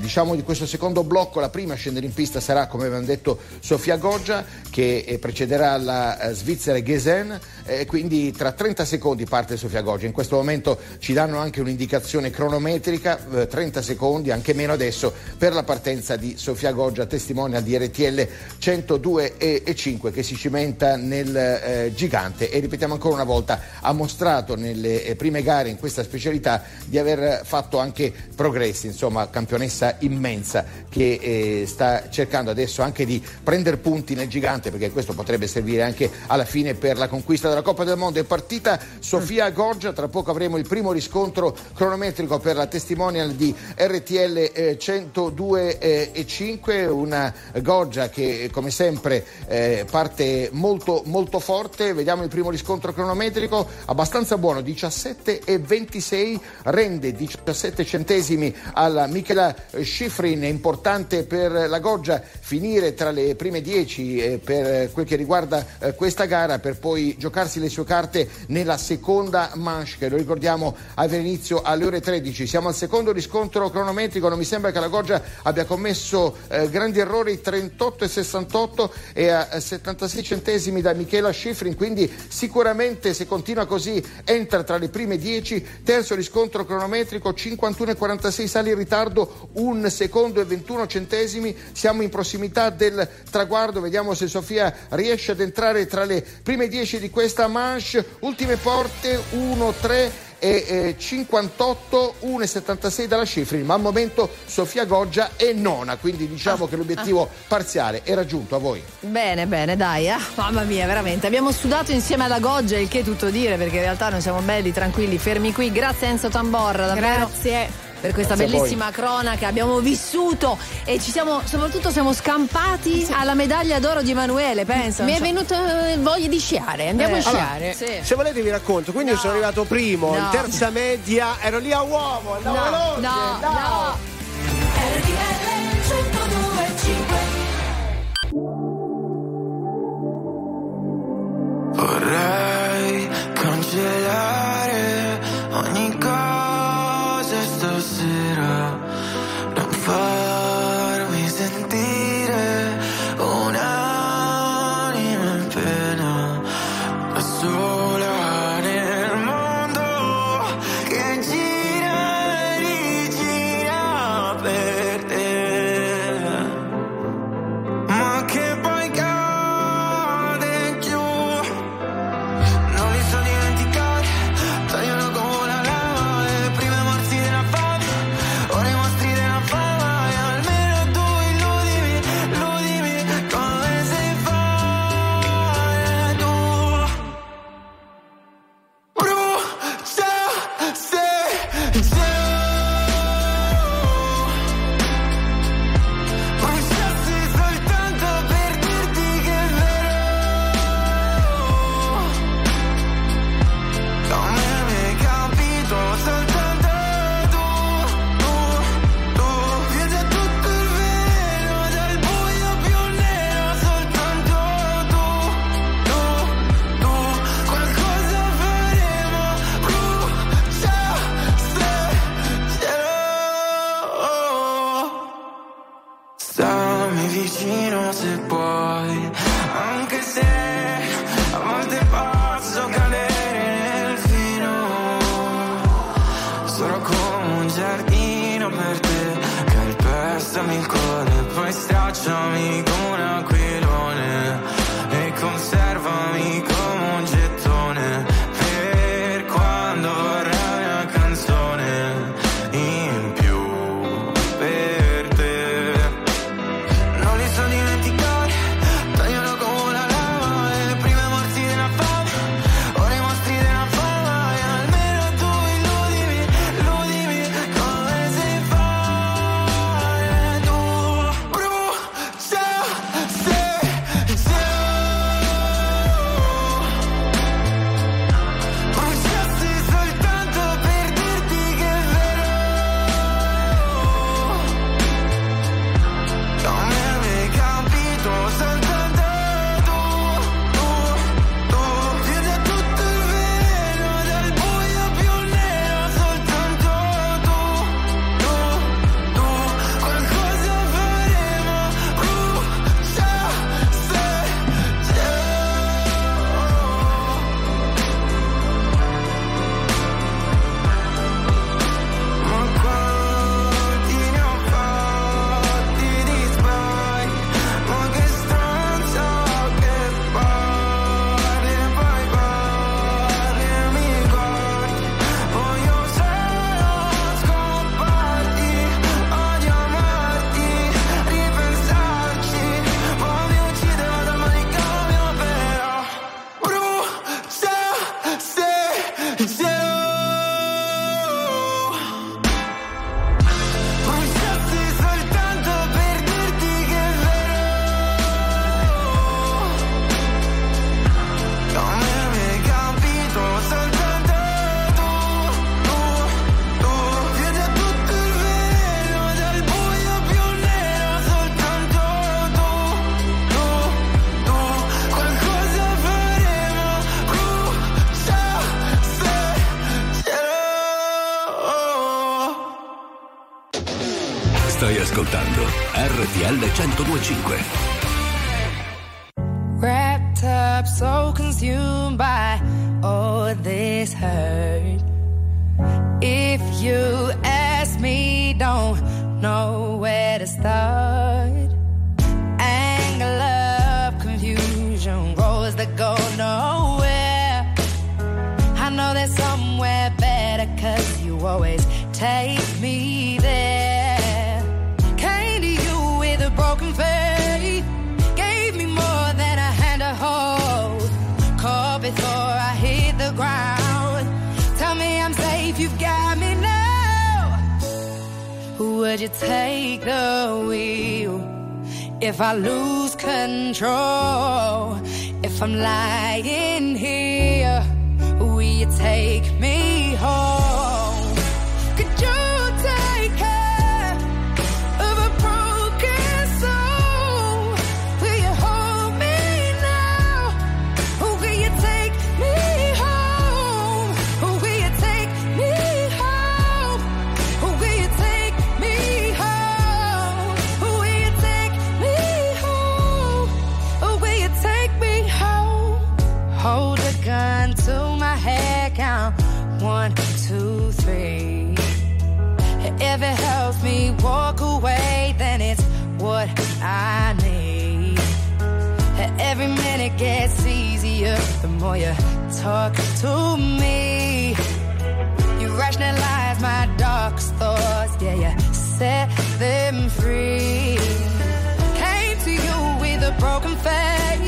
diciamo di questo secondo blocco la prima a scendere in pista sarà, come avevamo detto, Sofia Goggia che eh, precederà la eh, Svizzera Gesen e quindi tra 30 secondi parte Sofia Goggia. In questo momento ci danno anche un'indicazione cronometrica, eh, 30 secondi, anche meno adesso, per la partenza di Sofia Goggia, testimonial di RTL 102 e, e 5 che si cimenta nel eh, gigante e ripetiamo ancora una volta, ha mostrato nelle eh, prime gare in questa specialità di aver fatto anche progressi, insomma campionessa immensa che eh, sta cercando adesso anche di prendere punti nel gigante perché questo potrebbe servire anche alla fine per la conquista della Coppa del Mondo. È partita. Sofia Goggia, tra poco avremo il primo riscontro cronometrico per la testimonial di RTL eh, 102 eh, e 5, una Goggia che come sempre eh, parte molto molto forte, vediamo il primo riscontro cronometrico, abbastanza buono, 17 e 26, rende 17 centesimi alla Michela Schifrin, è importante per la Goggia finire tra le prime 10 eh, per quel che riguarda eh, questa gara per poi giocarsi le sue carte nella seconda manche che lo ricordiamo aveva inizio alle ore 13 siamo al secondo riscontro cronometrico non mi sembra che la Goggia abbia commesso eh, grandi errori 38 e 68 a eh, 76 centesimi da Michela Schifrin quindi sicuramente se continua così entra tra le prime 10 terzo riscontro cronometrico 51 e 46 sale in ritardo un secondo e 21 centesimi. Siamo in prossimità del traguardo vediamo se Sofia riesce ad entrare tra le prime 10 di questa manche ultime porte 1 3 e eh, 58 1,76 dalla Schifrin ma al momento Sofia Goggia è nona quindi diciamo che l'obiettivo parziale è raggiunto a voi Bene, bene, dai, ah, mamma mia, veramente. Abbiamo sudato insieme alla Goggia, il che è tutto dire, perché in realtà noi siamo belli, tranquilli, fermi qui. Grazie Enzo Tamborra, davvero. Grazie. Per questa Grazie bellissima cronaca abbiamo vissuto e ci siamo, soprattutto siamo scampati alla medaglia d'oro di Emanuele, pensa. Mi è venuto voglia di sciare, andiamo Eh, a allora, sciare. sì. Se volete vi racconto, quindi io sono arrivato primo, No. in terza media, ero lì a uomo, andavo No, veloce, no, andavo. Vorrei happier the more you talk to me. You rationalize my darkest thoughts, yeah, you set them free. Came to you with a broken face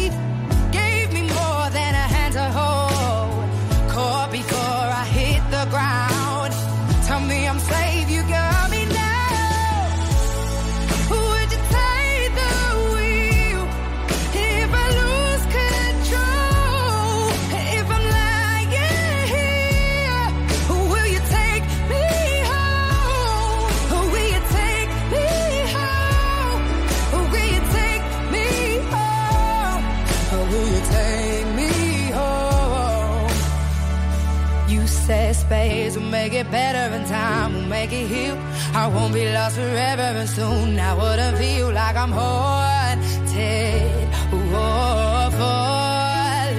make it better in time, will make it heal. I won't be lost forever, and soon I wouldn't feel like I'm haunted. Oh, falling.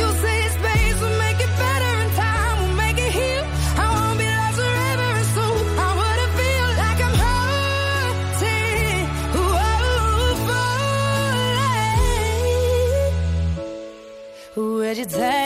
You say space will make it better, and time will make it heal. I won't be lost forever, and soon I wouldn't feel like I'm haunted or falling. Where'd you take?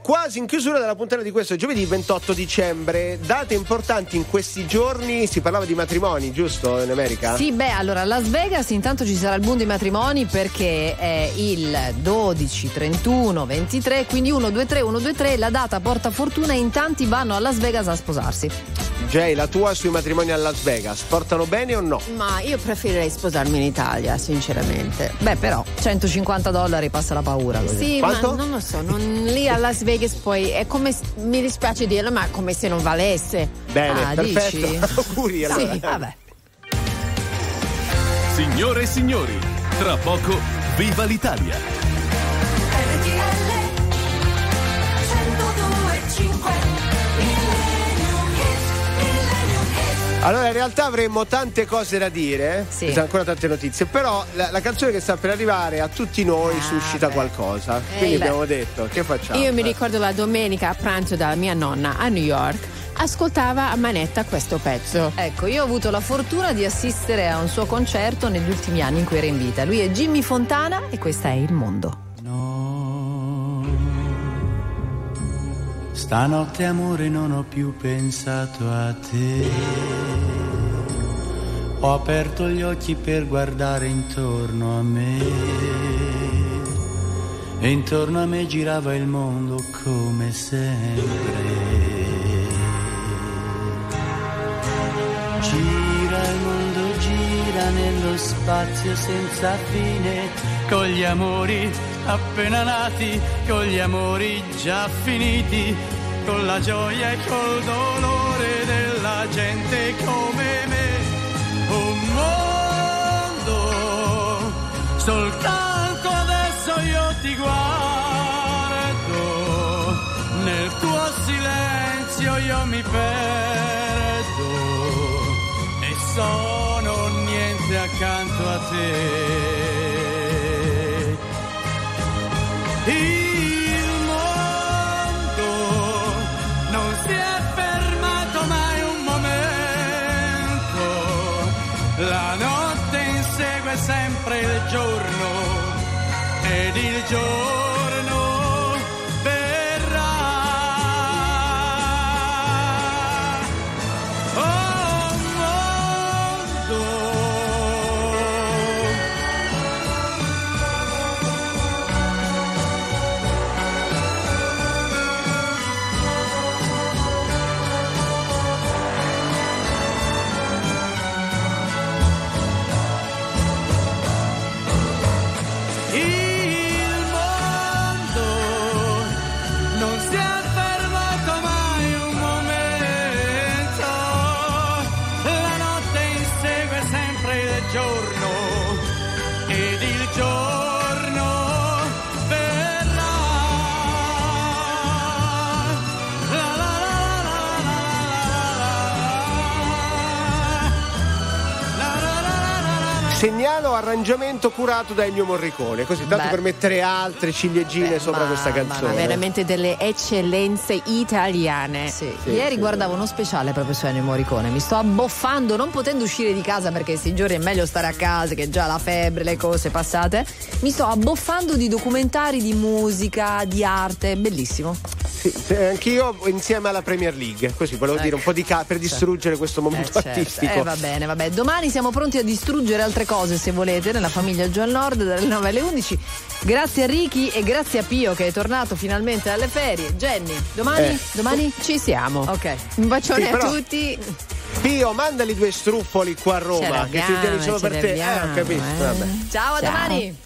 Quasi in chiusura della puntata di questo giovedì 28 dicembre. Date importanti in questi giorni, si parlava di matrimoni, giusto in America? Sì, beh, allora a Las Vegas intanto ci sarà il boom dei matrimoni perché è il 12, 31, 23, quindi 1, 2, 3, 1, 2, 3, la data porta fortuna e in tanti vanno a Las Vegas a sposarsi. Jay, la tua sui matrimoni a Las Vegas, portano bene o no? Ma io preferirei sposarmi in Italia, sinceramente. Beh, però 150 dollari passa la paura. Così. Sì, ma non lo so, non- lì a Las Vegas poi è come, mi dispiace dirlo, ma come se non valesse. Bene, Ah, perfetto. dici? Auguri allora. Sì, vabbè. Signore e signori, tra poco, viva l'Italia! Allora, in realtà avremmo tante cose da dire, Sì. ci sono ancora tante notizie, però la, la canzone che sta per arrivare a tutti noi suscita qualcosa. Quindi Eh, beh. abbiamo detto, che facciamo? Io mi Eh. ricordo la domenica a pranzo dalla mia nonna a New York, ascoltava a manetta questo pezzo. Ecco, io ho avuto la fortuna di assistere a un suo concerto negli ultimi anni in cui era in vita. Lui è Jimmy Fontana e questa è Il Mondo. Stanotte amore non ho più pensato a te. Ho aperto gli occhi per guardare intorno a me. E intorno a me girava il mondo come sempre. Gira il mondo, gira nello spazio senza fine, con gli amori appena nati, con gli amori già finiti, con la gioia e col dolore della gente come me. Un mondo, soltanto adesso io ti guardo, nel tuo silenzio io mi perdo e sono niente accanto a te. Insegue sempre il giorno ed il giorno Arrangiamento curato da Ennio Morricone, così tanto Beh. per mettere altre ciliegine sopra questa canzone. Ma veramente delle eccellenze italiane. Sì, Ieri guardavo uno speciale proprio su Ennio Morricone, mi sto abboffando, non potendo uscire di casa perché questi giorni è meglio stare a casa che già la febbre, le cose passate. Mi sto abboffando di documentari di musica, di arte, bellissimo. Sì, sì, anch'io insieme alla Premier League, così volevo dire un po' di ca- per distruggere questo momento Eh, certo. artistico. Eh, va bene, vabbè. Domani siamo pronti a distruggere altre cose, se volete, nella famiglia Gio al Nord dalle 9 alle 11. Grazie a Ricky e grazie a Pio che è tornato finalmente dalle ferie. Jenny, domani? Eh. Domani? Ci siamo. Ok. Un bacione Sì, però- a tutti. Pio, mandali due struffoli qua a Roma, che ci tieni solo per te. Eh, ho capito. eh. Vabbè. Ciao, a Ciao. domani.